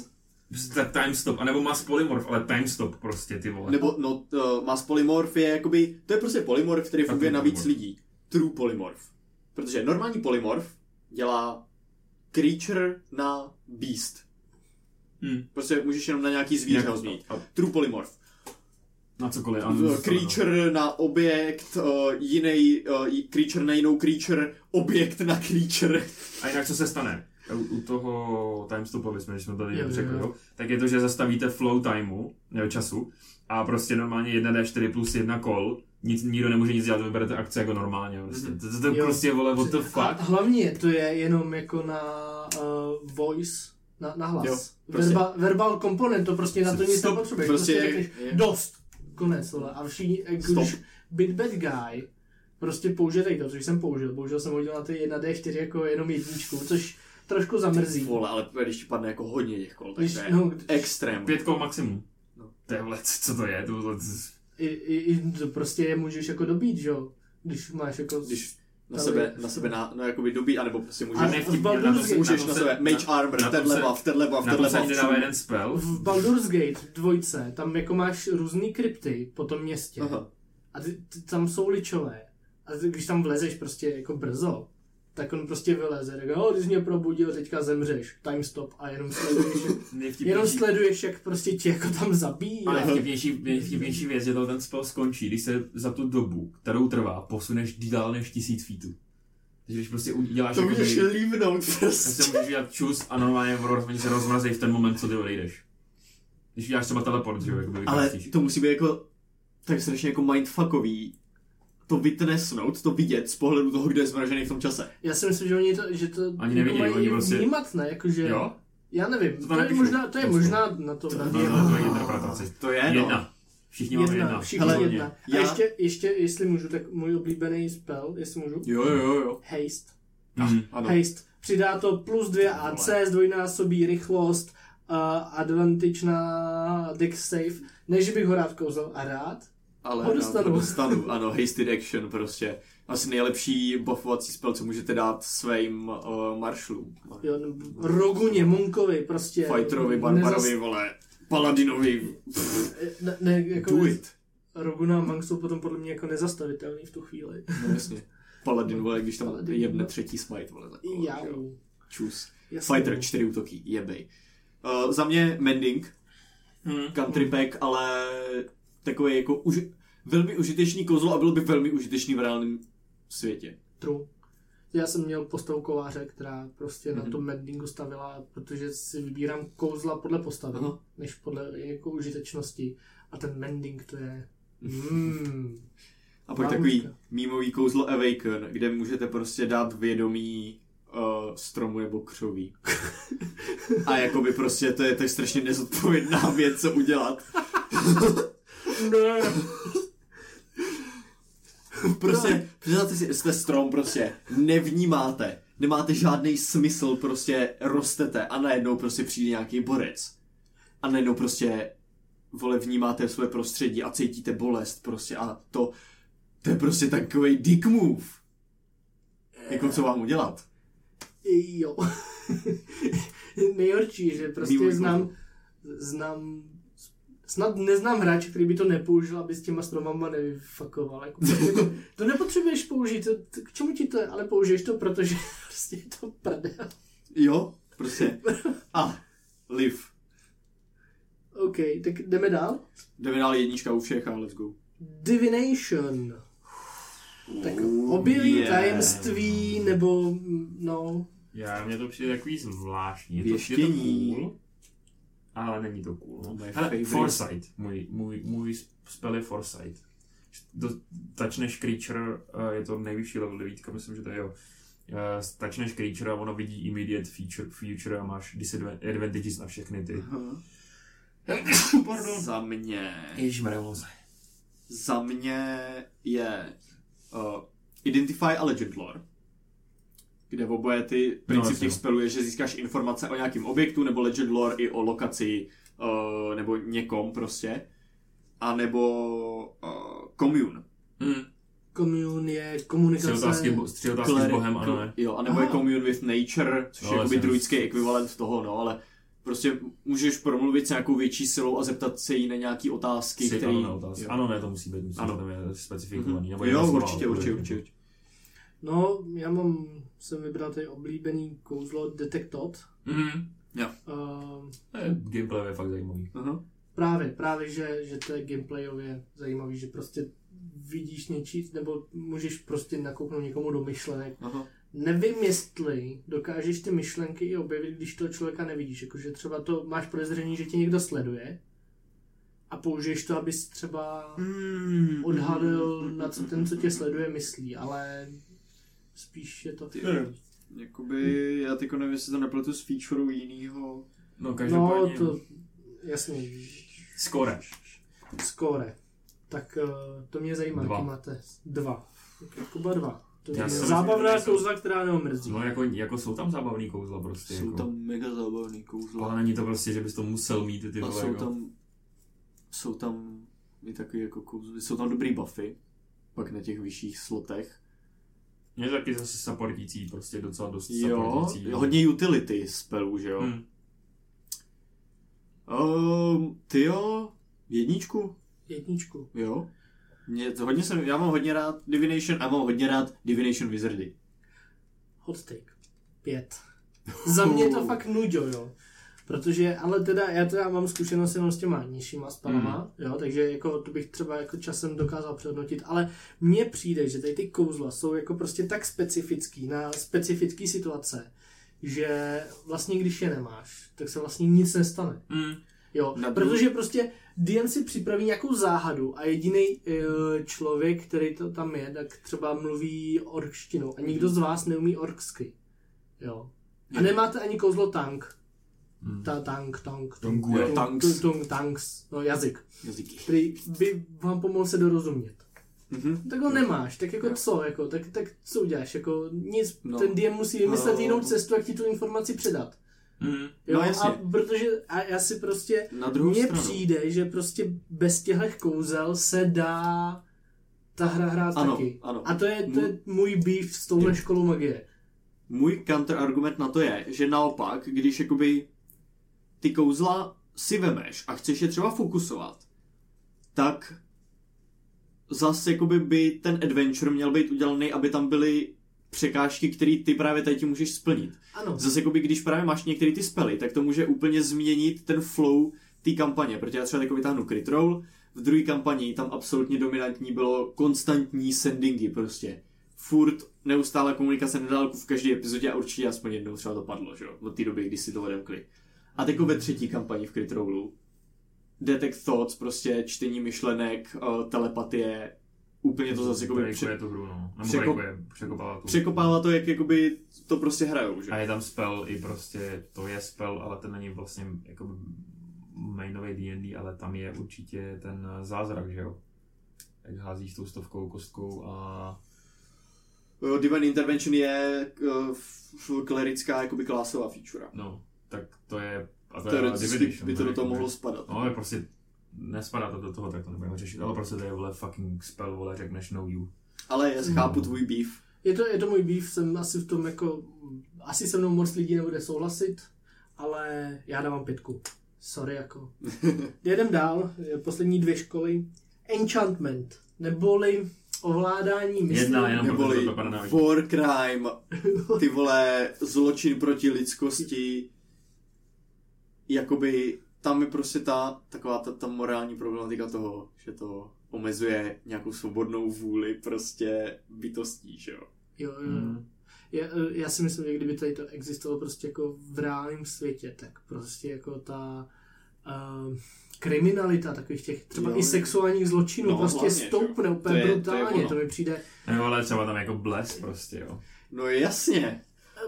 Prostě timestop, anebo mass polymorph, ale timestop prostě, ty vole. Nebo, no, uh, mass polymorph je jakoby, to je prostě polymorph, který funguje na víc lidí. True polymorph. Protože normální polymorph dělá creature na beast. Hm. Prostě můžeš jenom na nějaký zvíře ho změnit. True polymorph. Na cokoliv. Uh, creature na objekt, uh, jiný, uh, creature na jinou creature, objekt na creature. A jinak co se stane? U, u toho timestopu, jsme, když jsme tady Jo, řekli, jo. jo, tak je to, že zastavíte flow timeu, nebo času, a prostě normálně 1d4 plus 1 kol, nic, nikdo nemůže nic dělat, vyberete akce jako normálně. Prostě. Mhm. To, to, to Jo. prostě, vole, what the A fuck? hlavně to je jenom jako na uh, voice, na, na hlas. Jo, prostě. prostě. Verba, verbal komponent, to prostě na to nic Stop, nepotřebuješ. prostě Prostě, je- je- dost, konec, vole. A všichni, jako Stop. když Big Bad Guy, prostě použije tady to, což jsem použil. Použil jsem hodil na ty 1D4 jako jenom jedničku, což trošku zamrzí. Vole, ale když ti padne jako hodně těch kol, tak Když, to je no, extrém. Pět kol maximum. No. To je, vole, co to je? To, to, to, i, i, i, to prostě je můžeš jako dobít, že jo? Když máš jako... Když na sebe, na sebe na, no jakoby dobí, anebo A můžeš, ne, v Baldur's na můžeš na se- sebe mage armor, na tenhle buff, tenhle buff, na tenhle buff. nedává jeden spell. v Baldur's Gate dvojce, tam jako máš různý krypty po tom městě. Aha. A ty, ty, tam jsou ličové. A ty, když tam vlezeš prostě jako brzo, tak on prostě vyleze. Tak, oh, ty jsi mě probudil, teďka zemřeš. Time stop. A jenom sleduješ, jak, jenom sleduješ, jak prostě tě jako tam zabíjí. a A nejvtipnější, nejvtipnější věc, že to ten spell skončí, když se za tu dobu, kterou trvá, posuneš dál než tisíc feetů. Takže když prostě uděláš To můžeš jakoby- líbnout Tak prostě. se můžeš dělat čus a normálně v- se rozmrazí v ten moment, co ty odejdeš. Když uděláš třeba teleport, že jo, jakoby Ale to musí být jako tak strašně jako mindfuckový to vytnesnout, to vidět z pohledu toho, kdo je zmražený v tom čase. já si myslím, že oni to, že to Ani jako neviděli, mají oni prostě- vnímat, ne? Jakože, Jo? já nevím, To to, je, možná, to je To možná na to, na No, no, Diego. to je interpretace. To je, no. Jedna. Všichni máme Jedna, jedna. všichni Hele, jedna. A já- ještě, ještě, jestli můžu, tak můj oblíbený spell, jestli můžu. Jo, jo, jo, jo. Haste. Mhm. Ano. Haste. Přidá to plus 2 AC, zdvojnásobí rychlost, uh, advantage na dex save, než bych ho rád kouzel a rád. Ale Ho dostanu. Ho dostanu, ano, hasted action prostě. Asi nejlepší buffovací spell, co můžete dát svým uh, maršlům. Jo, no, Roguně, Munkovi, prostě. Fighterovi, barbarovi, vole, paladinovi. Ne, ne, jako Do it. Roguna a Monk jsou potom podle mě jako nezastavitelný v tu chvíli. No jasně. Paladin, vole, když tam Paladin, jebne no. třetí smite, vole. Tak, vole, Já. jo. Čus. Jasně. Fighter, čtyři útoky, jebej. Uh, za mě Mending, Mhm. country pack, ale takový jako už, velmi užitečný kouzlo a byl by velmi užitečný v reálném světě. True. Já jsem měl postavu kováře, která prostě na Mhm. tom mendingu stavila, protože si vybírám kouzla podle postavy, Aha. než podle jako užitečnosti. A ten mending to je... Mm. A pak takový mýmový kouzlo Awaken, kde můžete prostě dát vědomí uh, stromu nebo křoví. A jakoby prostě to je, je strašně nezodpovědná věc, co udělat. Ne. Prostě, představte si, jste strom prostě, nevnímáte, nemáte žádný smysl, prostě rostete a najednou prostě přijde nějaký borec. A najednou prostě, vole, vnímáte své prostředí a cítíte bolest prostě a to, to je prostě takový dick move. Jako co mám udělat? Jo. Nejhorší, že prostě znám, znám, snad neznám hráče, který by to nepoužil, aby s těma stromama nevyfakoval. Jako, to nepotřebuješ použít, to, to, k čemu ti to je, ale použiješ to, protože prostě je to prdel. Jo, prostě. A, live. OK, tak jdeme dál. Jdeme dál jednička u všech a let's go. Divination. Tak objeví Yeah. tajemství, nebo no, Já, mně to přijde takový zvláštní. Je to, je to Věštění. cool, ale není to cool. No. Hele. Foresight, můj, můj, můj spell je Foresight. Touchneš creature, uh, je to nejvyšší level devítka, myslím, že to je jo. Uh, touchneš creature a ono vidí immediate feature, future a máš disadvantages na všechny ty. Pardon. Za mě, Ježišmarja, za mě je uh, Identify a Legend Lore, kde v oboje ty princip jasně. těch spelů je, že získáš informace o nějakém objektu, nebo Legend Lore i o lokaci, uh, nebo někom prostě, a nebo uh, Commune. Hmm. commune je Tři komunikace. otázky, bo- tři otázky s Bohem, ano ne. Jo, a nebo Aha. je Commune with Nature, což No, je jakoby druidský ekvivalent toho, no, ale prostě můžeš promluvit s nějakou větší silou a zeptat se jí na nějaký otázky, Tři který... ano, ne, otázky. Ano, ne, to musí být, musí, Ano. tam je specifikovaný. Mhm. Nebo jedna Jo, určitě, určitě, určitě, určitě. No, já mám, jsem vybral tady oblíbený kouzlo Detectot. Mhm. Uh, To je gameplay je fakt zajímavý. Aha. právě, právě, že, že to je gameplayově zajímavý, že prostě vidíš něčí, nebo můžeš prostě nakouknout někomu do myšlenek. Aha. Nevím, jestli dokážeš ty myšlenky i objevit, když toho člověka nevidíš. Jakože třeba to máš podezření, že tě někdo sleduje a použiješ to, abys třeba Mm. odhalil, na co ten, co tě sleduje, myslí, ale spíš je to... Ty, jakoby, já teďko nevím, jestli to nepletu s featureu jinýho. No, No, každopádně... to, jasně, Skore. skóre. Tak eh, to mě zajímá, Dva. jaký máte. Dva. Kuba dva. To Já je myslím, zábavná jsou- kouzla, která neomrzí. No, jako, jako jsou tam zábavný kouzla prostě. Jsou jako. tam mega zábavný kouzla. Ale není to prostě, že bys to musel mít ty A vole, jsou jako. tam, jsou tam i takový jako kouzly, jsou tam dobrý buffy, pak na těch vyšších slotech. Mě taky zase supportící, prostě docela dost Jo, supportící. hodně utility spelů, že jo. Hmm. Um, ty jo, jedničku, Jedničku. jo. Mě, to hodně jsem, já mám hodně rád Divination a mám hodně rád Divination Wizardy. Hot take. Pět. Za mě je to fakt nuďo, jo. Protože, ale teda, já teda mám zkušenost jenom s těma nižšíma spelama, jo, takže jako to bych třeba jako časem dokázal přehodnotit, ale mně přijde, že tady ty kouzla jsou jako prostě tak specifický na specifický situace, že vlastně když je nemáš, tak se vlastně nic nestane. Hmm. Jo, Na protože prostě DM si připraví nějakou záhadu a jediný člověk, který to tam je, tak třeba mluví orkštinou a nikdo z vás neumí orksky. Jo. A nemáte ani kouzlo tank. Hmm. Ta tank, tank, je. tung, Tanks. tung, tanks, no jazyk, Jazyky. který by vám pomohl se dorozumět. Mhm. Tak ho nemáš, tak jako co, jako, tak, tak co uděláš, jako nic, No. ten DM musí vymyslet No. jinou cestu, jak ti tu informaci předat. Hmm. Jo, No, jasně. a protože a já si prostě, Na druhou mně stranu. přijde, že prostě bez těchto kouzel se dá ta hra hrát Ano, taky. ano. A to je, to je můj beef s touhle školou magie. Můj counterargument na to je, že naopak, když jakoby ty kouzla si vemeš a chceš je třeba fokusovat, tak zase jakoby by ten adventure měl být udělaný, aby tam byly překážky, které ty právě tady ti můžeš splnit. Ano, Zase jakoby, když právě máš některé ty spely, tak to může úplně změnit ten flow té kampaně, protože já třeba jako vytáhnu crit roll, v druhé kampani tam absolutně dominantní bylo konstantní sendingy prostě. Furt neustále komunikace na dálku v každé epizodě a určitě aspoň jednou třeba to padlo, že jo, od té doby, kdy si to odemkli. A teď ve třetí kampani v crit rollu, detect thoughts, prostě čtení myšlenek, eh, telepatie, úplně to zase jakoby breakuje pře- tu hru, no. Nebo překop- breakuje, překopává tu. překopává to, jak jakoby to prostě hrajou, že? A je tam spell i prostě, to je spell, ale ten není vlastně jako mainový D&D, ale tam je určitě ten zázrak, že jo? Jak házíš tou stovkou kostkou a Jo, Divine Intervention je uh, klerická jakoby klásová feature. no, tak to je a to je Teoreticky by to do toho mohlo spadat. No, ale prostě nespadá to do toho, tak to nebudeme řešit, ale prostě to je vole fucking spell, vole, řekneš no you. Ale já chápu tvůj beef. Je to, je to můj býv, jsem asi v tom jako, asi se mnou moc lidí nebude souhlasit, ale já dávám pětku. Sorry jako. Jedem dál, poslední dvě školy. Enchantment, neboli ovládání myslí. Jedna jenom Neboli war crime, ty vole, zločin proti lidskosti, jakoby tam je prostě ta, taková ta, ta morální problematika toho, že to omezuje nějakou svobodnou vůli prostě bytostí, že jo. Jo, jo. Mm. Já, já si myslím, že kdyby tady to existovalo prostě jako v reálném světě, tak prostě jako ta uh, kriminalita takových těch třeba Jo, i sexuálních zločinů No, prostě hlavně, že jo. stoupne To úplně je- to je brutálně. ono. To, mi přijde. No, ale třeba tam jako bles prostě, jo. No jasně,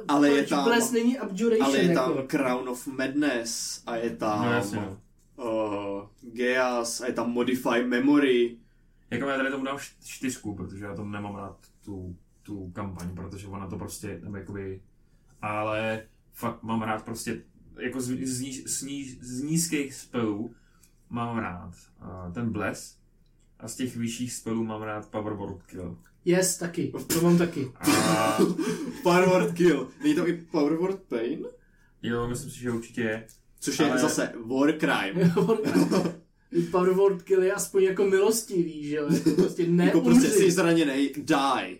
Ale je tam- Bless není abjuration, ale je tam jako. Crown of Madness a je tam No jasně, no. uh, Geas a je tam Modify Memory. Jako já tady tomu dám čtyřku, protože já tomu nemám rád tu, tu kampaň, protože ona to prostě, nebo jakoby, ale fakt mám rád prostě, jako z, z, níž- z, níž- z nízkých spelů mám rád uh, ten Bless a z těch vyšších spelů mám rád Power Word Kill. Yes, taky. To mám taky. A Power Word Kill. Není to i Power Word Pain? jo, myslím si, že určitě je. Což je Ale- zase War Crime. Power Word Kill je aspoň jako milostivý, že jo? Jako prostě ne jako prostě umři. jsi zraněný, die.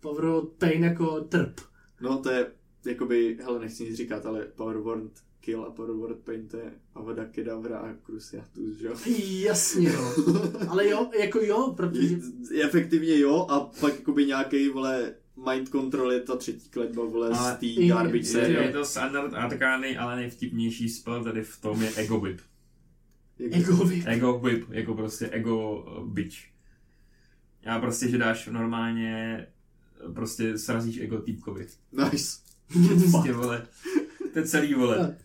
Power Word Pain jako trp. No to je, jakoby, hele, nechci nic říkat, ale Power Word Kill a to je Avada Kedavra a Cruciatus, že jo? Jasně, no. Ale jo, jako jo, protože... Je- Efektivně jo, a pak jakoby nějaký vole, mind control je ta třetí kletba, vole, Ale z té i- garbage série. je to standard arkány, ale nejvtipnější spell tady v tom je Ego Whip. Ego vy... Ego whip, jako prostě ego uh, bitch. Já prostě, že dáš normálně, prostě srazíš ego týpkovi. Nice. Prostě, vole, to je celý, vole.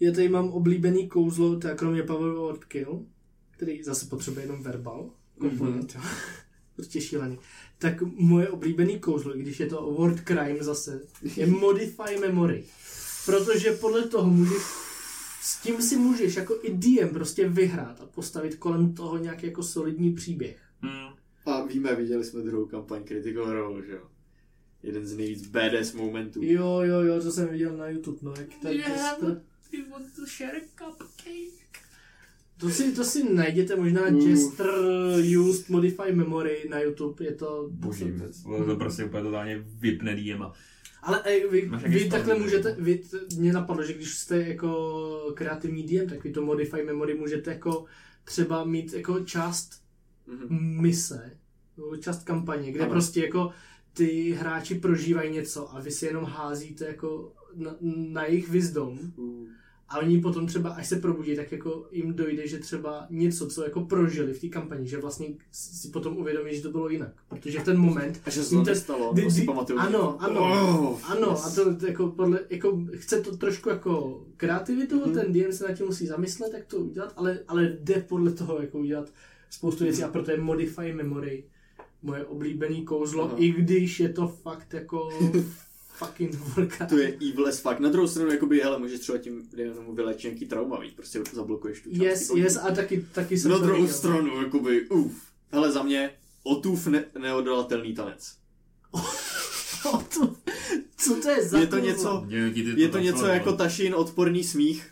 Já tady mám oblíbený kouzlo, teda kromě Power Word Kill, který zase potřebuje jenom verbal komponent. Mhm. Mm-hmm. prostě šílený. Tak moje oblíbený kouzlo, i když je to word crime zase, je Modify Memory. Protože podle toho můžeš, s tím si můžeš jako i DM prostě vyhrát a postavit kolem toho nějaký jako solidní příběh. Hmm. A víme, viděli jsme druhou kampaň Critical Role, že jo? Jeden z nejvíc badass momentů. Jo, jo, jo, to jsem viděl na YouTube, no, jak tady Yeah. To, You want to share a cupcake? to, si, to si najděte možná Uf. Jester Used Modify Memory na YouTube, je to... Boží věc. Vole, to prostě úplně totálně vypne DM Ale ej, vy, Máš vy takhle story, můžete, vy, mě napadlo, že když jste jako kreativní DM, tak vy to Modify Memory můžete jako třeba mít jako část Mhm. mise, nebo část kampaně, kde Ano. prostě jako ty hráči prožívají něco a vy si jenom házíte jako na, na jejich wisdom Uh. A oni potom třeba, až se probudí, tak jako jim dojde, že třeba něco, co jako prožili v té kampani, že vlastně si potom uvědomí, že to bylo jinak. Protože v ten moment A že se to nestalo, to si pamatuju. ano, ano. Oh, Ano, yes. a to, to jako podle, jako chce to trošku jako kreativitu, mm-hmm. ten DM se na tím musí zamyslet, jak to udělat, ale, ale jde podle toho jako udělat spoustu věcí a proto je Modify Memory moje oblíbený kouzlo, Aha. i když je to fakt jako fucking horka. To je evil as fuck. Na druhou stranu, jakoby, hele, můžeš třeba tím dejme tomu vylečit nějaký trauma, víc, prostě zablokuješ tu část. Yes, yes, paměti. a taky, taky jsem Na to druhou viděl. stranu, jakoby, uf. Hele, za mě, otův ne- neodolatelný tanec. co to je za Je to něco, Je, to něco jako vole. tašin odporný smích.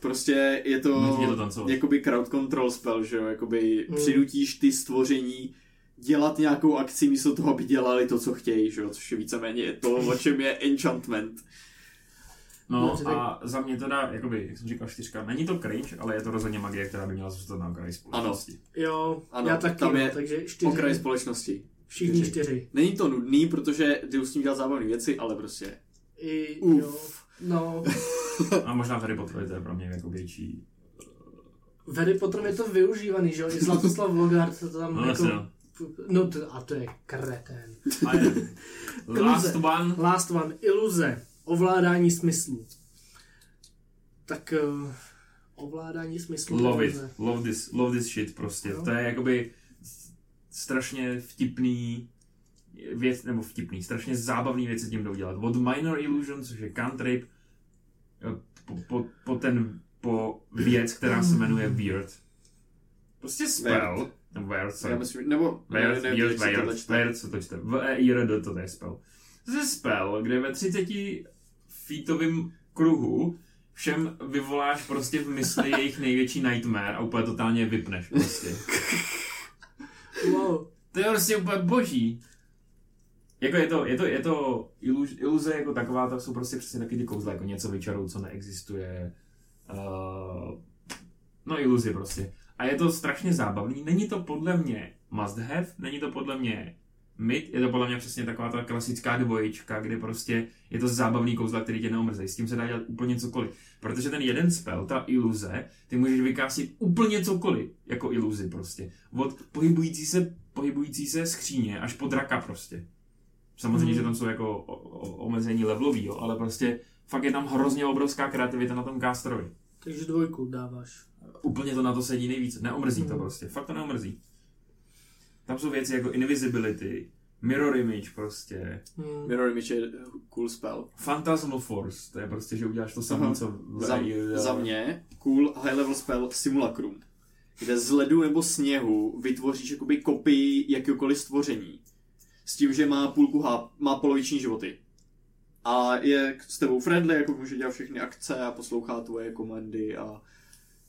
Prostě je to, to jakoby crowd control spell, že jo, jakoby Mm. přinutíš ty stvoření dělat nějakou akci místo toho, aby dělali to, co chtějí, že jo, což je víceméně to, o čem je enchantment. No Dobře, tak- a za mě teda, jakoby, jak jsem říkal, čtyřka, není to cringe, ale je to rozhodně magie, která by měla zůstat na okraji společnosti. Jo, Ano, já taky, tam je takže čtyři, Okraj společnosti. všichni čtyři. čtyři. Není to nudný, protože jdu s tím dělat zábavné věci, ale prostě I, Uf. jo, no, A možná Harry Potter to je pro mě jako větší, v Harry Potter je to využívaný, že jo? I Zlatoslav Logard to tam No, jako... jasně, no. No to, a to je kretén. A je. Last one. Last one. Iluze. Ovládání smyslů. Tak uh, ovládání smyslů. Love it. iluze. Love this, love this shit prostě. Jo. To je jakoby strašně vtipný věc, nebo vtipný, strašně zábavný věci s tím jdou dělat. Od Minor Illusion, což je cantrip, eh, po, po, po ten, po věc, která se jmenuje Weird. Prostě spell, nebo. Já myslím, nebo... Weird, ne, tohle Weird, čte. Weird, co to čte? v e i r d to je spell. Je spell, kde ve 30 feetovým kruhu všem vyvoláš prostě v mysli jejich největší nightmare a úplně totálně vypneš prostě. Wow. To je prostě úplně boží. Jako je to, je to, je to iluz, iluze jako taková, to jsou prostě přesně taky ty kouzla, jako něco vyčarou, co neexistuje. Uh, no iluzi prostě. A je to strašně zábavný. Není to podle mě must have, není to podle mě mid, je to podle mě přesně taková ta klasická dvojička, kde prostě je to zábavný kouzla, který tě neomrzejí. S tím se dá dělat úplně cokoliv. Protože ten jeden spell, ta iluze, ty můžeš vykástit úplně cokoliv, jako iluzi prostě. Od pohybující se, pohybující se skříně až po draka prostě. Samozřejmě, Hmm. že tam jsou jako omezení levelový, jo, ale prostě fakt je tam hrozně obrovská kreativita na tom casterovi. Takže dvojku dáváš. Úplně to na to sedí nejvíc. Neomrzí to Hmm. prostě. Fakt to neomrzí. Tam jsou věci jako invisibility, mirror image prostě, Hmm. Mirror Image je cool spell. phantasmal force, to je prostě, že uděláš to samé, co v Za, za mě cool high level spell Simulacrum, kde z ledu nebo sněhu vytvoříš jakoby kopii jakéhokoliv stvoření. S tím, že má půlku H, má poloviční životy. A je s tebou friendly, jako může dělat všechny akce a poslouchá tvoje komandy a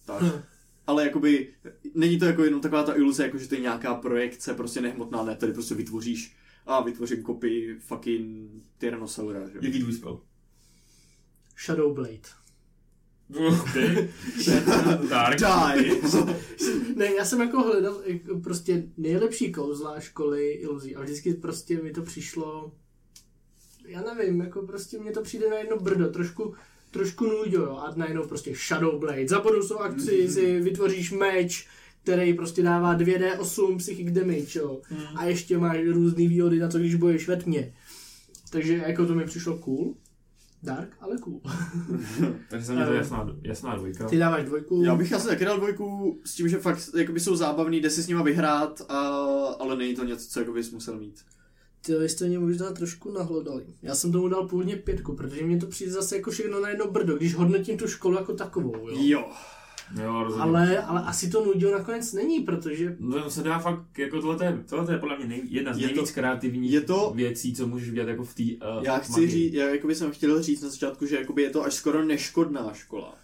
tak. Ale jakoby, není to jako jenom taková ta iluze, jako že to je nějaká projekce, prostě nehmotná, ne, tady prostě vytvoříš a vytvořím kopii fucking Tyrannosaura, že? jo. Jaký tvůj spell? Shadowblade. Okay. Dark. Die! Ne, já jsem jako hledal prostě nejlepší kouzla školy iluzí a vždycky prostě mi to přišlo, já nevím, jako prostě mně to přijde na jedno brdo, trošku, trošku nudo, jo, a najednou prostě Shadowblade, za bonusovou akci si vytvoříš meč, který prostě dává 2D8 psychic damage, jo, a ještě máš různý výhody na to, když boješ ve tmě. Takže jako to mi přišlo cool, dark, ale cool. Takže za mě to je jasná, jasná dvojka. Ty dáváš dvojku, Já bych asi taky dal dvojku s tím, že fakt jakoby jsou zábavný, jde si s nima vyhrát, a, ale není to něco, co jako bys musel mít. Ty jste mě možná trošku nahlodali. Já jsem tomu dal původně pětku, protože mě to přijde zase jako všechno na jedno brdo, když hodnotím tu školu jako takovou, jo. Jo. Jo, rozhodně. Ale, ale asi to nudil nakonec není, protože No to se dá fakt, jako tohle je, tohle je podle mě nej, jedna z Je to- nejvíc kreativních je to- věcí, co můžeš udělat jako v té uh, Já chci říct, já jakoby jsem chtěl říct na začátku, že jakoby je to až skoro neškodná škola.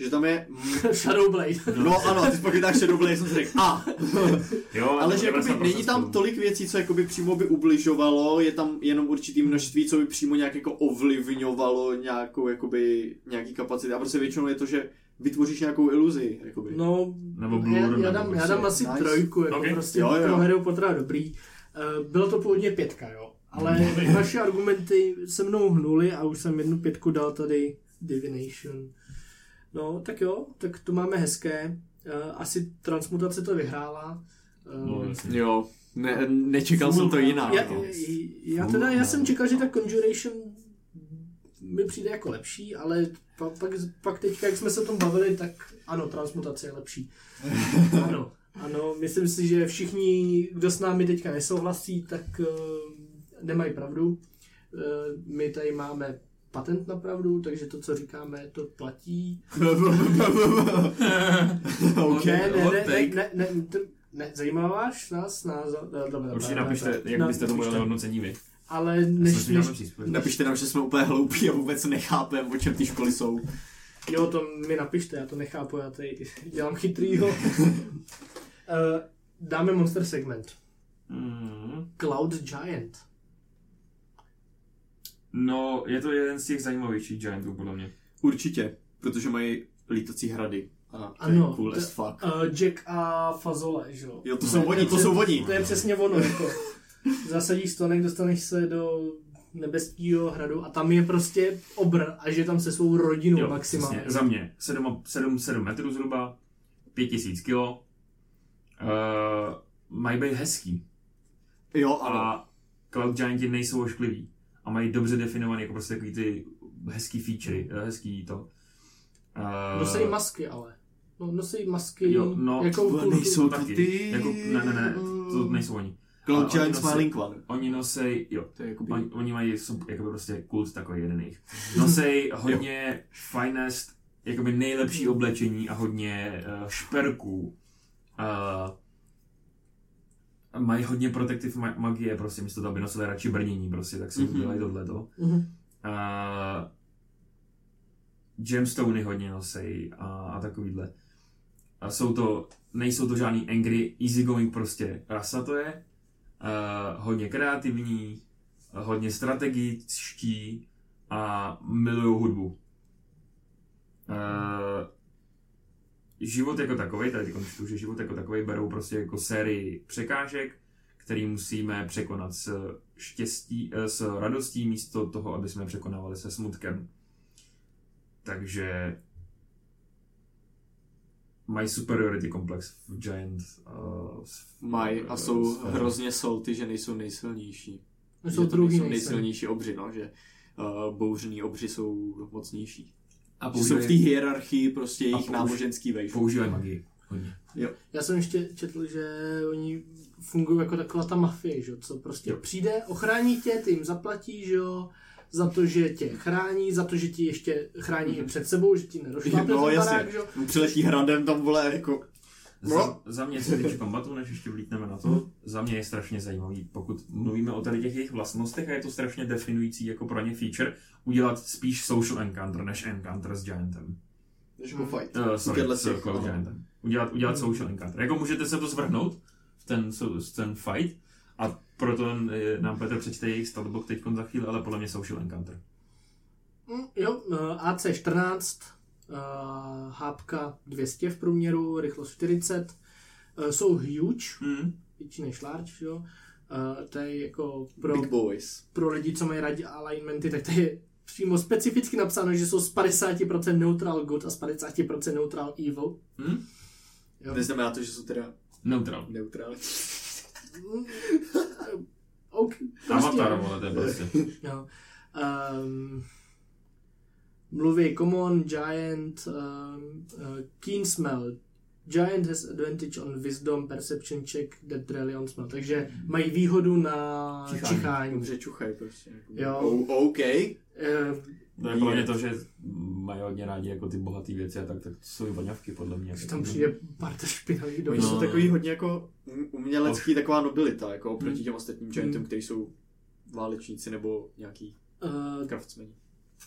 Že tam je... Shadowblade. No ano, ty pak vytáhl Shadowblade, jsem si řekl, a. Jo, Ale že jakoby 90% není tam tolik věcí, co jakoby přímo by ubližovalo, je tam jenom určitý množství, co by přímo nějak jako ovlivňovalo nějakou jakoby, nějaký kapacity. A prostě většinou je to, že vytvoříš nějakou iluzi. Jakoby. No, Nebo Blur, já, já, nebo dám, já prostě- dám asi Nice. trojku, jako Ok. prostě Jo, jo. pro Harry Pottera dobrý. Eh, Bylo to původně pětka, jo. Ale vaše argumenty se mnou hnuly a už jsem jednu pětku dal tady Divination. No, tak jo, tak to máme hezké. Eh, Asi transmutace to vyhrála. Eh, No, jasně. Jo, ne, nečekal jsem to jinak. Já, no. já teda, já jsem čekal, že ta Conjuration mi přijde jako lepší, ale pak, pak, pak teďka, jak jsme se o tom bavili, tak ano, transmutace je lepší. Ano, ano, myslím si, že všichni, kdo s námi teďka nesouhlasí, tak uh, nemají pravdu. Uh, my tady máme patent na pravdu, takže to, co říkáme, to platí. OK, ne, ne, ne, ne, ne, ne, ne, zajímá nás názor? Eh, Dobře, Určitě napište, jak byste tomu napište. dali hodnocení vy. Ale než, než. Napište nám, že jsme úplně hloupí a vůbec nechápeme, o čem ty školy jsou. Jo, to mi napište, já to nechápu, já tady dělám chytrýho. uh, dáme monster segment. Mm. Cloud Giant. No, je to jeden z těch zajímavějších giantů, podle mě. Určitě, protože mají lítací hrady. A to Ano, je cool to- as fuck. Uh, Jack a Fazole, že jo? Jo, to jsou oni, to jsou oni. To je přesně ono, jako. Zasadíš stonek, dostaneš se do nebeského hradu a tam je prostě obr a že tam se svou rodinou Jo, maximálně. přesně. Za mě 7, 7, 7 metrů zhruba, 5000 kilo, uh, mají být hezký. Jo, ano. A Cloud Gianti nejsou oškliví. A mají dobře definovaný jako prostě takový ty hezký featurey, eh, hezký to. Uh, Nosí masky, ale. No, nosí masky Jo, no, jako to nejsou to taky. ty... Jako, ne, ne, ne, to nejsou oni. Cloud oni Giant nosí- Smiling One. Oni nosej, jo, To je jakoby... Oni, oni mají sub, jakoby prostě kult takový jeden jejich. Nosej hodně finest, jakoby nejlepší oblečení a hodně uh, šperků. Uh, mají hodně protective ma- magie, prostě místo toho, aby nosili radši brnění, prostě, tak si Mhm. udělají tohleto. Mhm. Uh, gemstony hodně nosej a, a takovýhle. A jsou to, nejsou to žádný angry, easygoing prostě rasa to je. Uh, hodně kreativní, hodně strategičtí a milují hudbu. Uh, život jako takový, tady čtu, že život jako takový berou prostě jako sérii překážek, který musíme překonat s štěstí, eh, s radostí místo toho, aby jsme překonávali se smutkem. Takže mají superiority komplex v Giant. Uh, Mají a jsou hrozně salty, že nejsou nejsilnější. Jsou že to druhý nejsou nejsilnější. nejsilnější obři, no, že uh, bouřní obři jsou mocnější. A Že jsou v té hierarchii prostě jejich použ- náboženský vejš. používají magii. Hodně. Já jsem ještě četl, že oni fungují jako taková ta mafie, že? jo, co prostě Jo. přijde, ochrání tě, ty jim zaplatí, že jo, za to, že tě chrání, za to, že ti ještě chrání i před sebou, že ti nedošlápne No, ten jasně. barák, že jo. Přiletí hradem tam vole jako... Za, No. za mě, co se týče kombatu, než ještě vlítneme na to, za mě je strašně zajímavý, pokud mluvíme o tady těch jejich vlastnostech a je to strašně definující jako pro ně feature, udělat spíš social encounter než encounter s Giantem. Než jako fight. Uh, sorry, s těch, Cloud aha. Giantem. Udělat, udělat social encounter. Jako můžete se to zvrhnout v ten, v ten fight a proto eh, nám Petr přečte jejich statbook teď za chvíli, ale podle mě social encounter. Mm, jo, eh, AC14, uh, hápka 200 v průměru, rychlost 40, uh, jsou huge, Hmm. větší než large, jo. Uh, to je jako pro, Big boys. pro lidi, co mají rádi alignmenty, tak to je přímo specificky napsáno, že jsou z 50% neutral good a z 50% neutral evil. Hmm? Jo. Neznamená to, že jsou teda Neutral. neutrální. Mm, OK, prostě, Avatar, vole, to je prostě. Jo. Um, mluví Common, Giant, um, uh, Keen Smell. Giant has advantage on Wisdom Perception check that rely on smell. Takže mají výhodu na Čichání. čichání. Dobře čuchaj prostě. Jo. O, OK. Uh, To je podle mě to, že mají hodně rádi jako ty bohaté věci a tak, tak to jsou i voňavky podle mě. že tam přijde parta špinavých do Oni No. jsou takový hodně jako um- umělecký, taková nobilita, jako oproti Hmm. těm ostatním giantům, Hmm. kteří jsou válečníci nebo nějaký Uh, craftsmeni.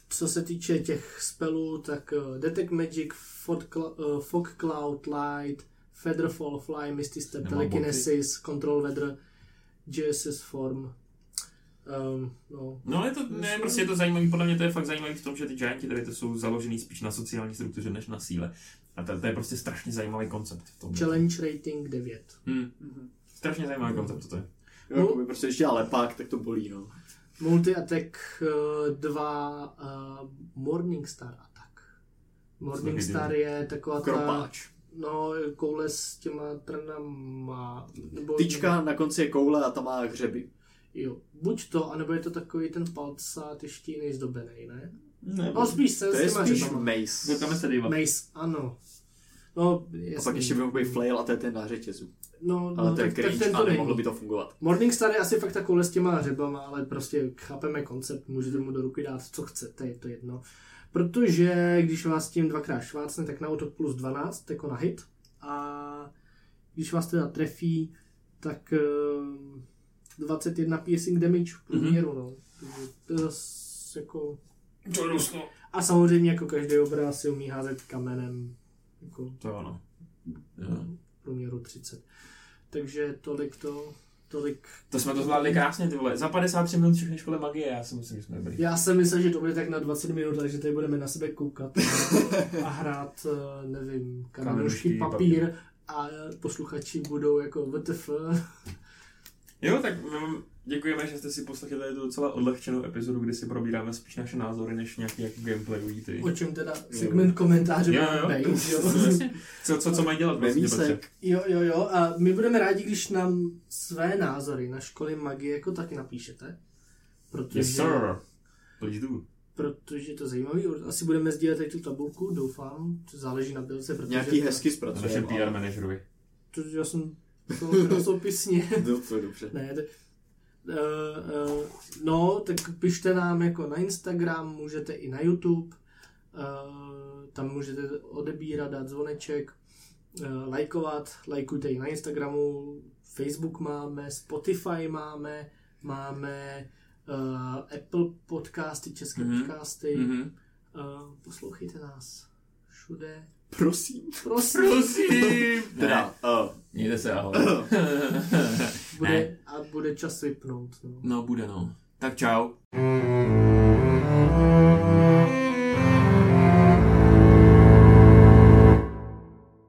Co se týče těch spelů, tak uh, Detect Magic, Fog, uh, Fog Cloud, Light, Featherfall, Fly, Misty Step, Telekinesis, Control Weather, GSS Form. Um, no. No ale to, ne, prostě je to zajímavý, podle mě to je fakt zajímavý v tom, že ty gianti tady to jsou založený spíš na sociální struktuře než na síle. A to, to je prostě strašně zajímavý koncept v tom. Challenge rating 9. Hmm. Strašně zajímavý koncept to je. Jo, jako by prostě ještě lepák, tak to bolí, no. Multi Attack 2 uh, Morning Star Attack. Morning Taky Star je taková ta, Kropáč. no, koule s těma trnama. Nebo, Tyčka na konci je koule a ta má hřeby. Jo, buď to, anebo je to takový ten palcát ještě jiný zdobený, ne? Ne, No spíš se To s je spíš mace. Koukame se dívat. Mace, ano. No, A jasný. pak ještě by mohl být flail a to je ten na řetězu. No, Ale no to je tak, tak cringe ten to nemohlo by to fungovat. Morningstar je asi fakt ta koule s těma hřebama, ale prostě chápeme koncept, můžete mu do ruky dát, co chcete, je to jedno. Protože když vás tím dvakrát švácne, tak na útok plus 12, jako na hit. A když vás teda trefí, tak eh, 21 piercing damage v průměru, mm-hmm. no. Takže to je zas jako... To je dost, no. A samozřejmě jako každý obraz si umí házet kamenem, jako To ano. Jo. v průměru 30. Takže tolik to, tolik To jsme to zvládli krásně, ty vole. Za 53 minut všechny škole magie, já si myslím, že jsme byli. Já jsem myslel, že to bude tak na 20 minut, takže tady budeme na sebe koukat a hrát, eh, nevím, kamenušky, Kamenušky, papír a posluchači budou jako WTF. Jo, tak mm, děkujeme, že jste si poslechli tady tu docela odlehčenou epizodu, kdy si probíráme spíš naše názory, než nějaký jako gameplayový ty. O čem teda segment komentáře Jo, jo. být, jo. Co, co, co mají dělat? Memísek. Jo, jo, jo. A my budeme rádi, když nám své názory na školy magie jako taky napíšete. Protože, Yes, sir. Please do. protože je to zajímavý. Asi budeme sdílet tady tu tabulku, doufám. To záleží na bilce, protože... Nějaký hezky zpracujeme. PR manažerovi. Protože já jsem to krasopisně. Dobře, ne, to, uh, uh, no, tak pište nám jako na Instagram, můžete i na YouTube. Uh, tam můžete odebírat, dát zvoneček, uh, lajkovat, lajkujte i na Instagramu, Facebook máme, Spotify máme, máme uh, Apple podcasty, české Mhm. podcasty. Mhm. Uh, poslouchejte nás všude. Prosím. Prosím, Prosím! Teda, uh, Mějte se, ahoj. bude, Ne. a bude čas vypnout. No. No, bude no. Tak čau.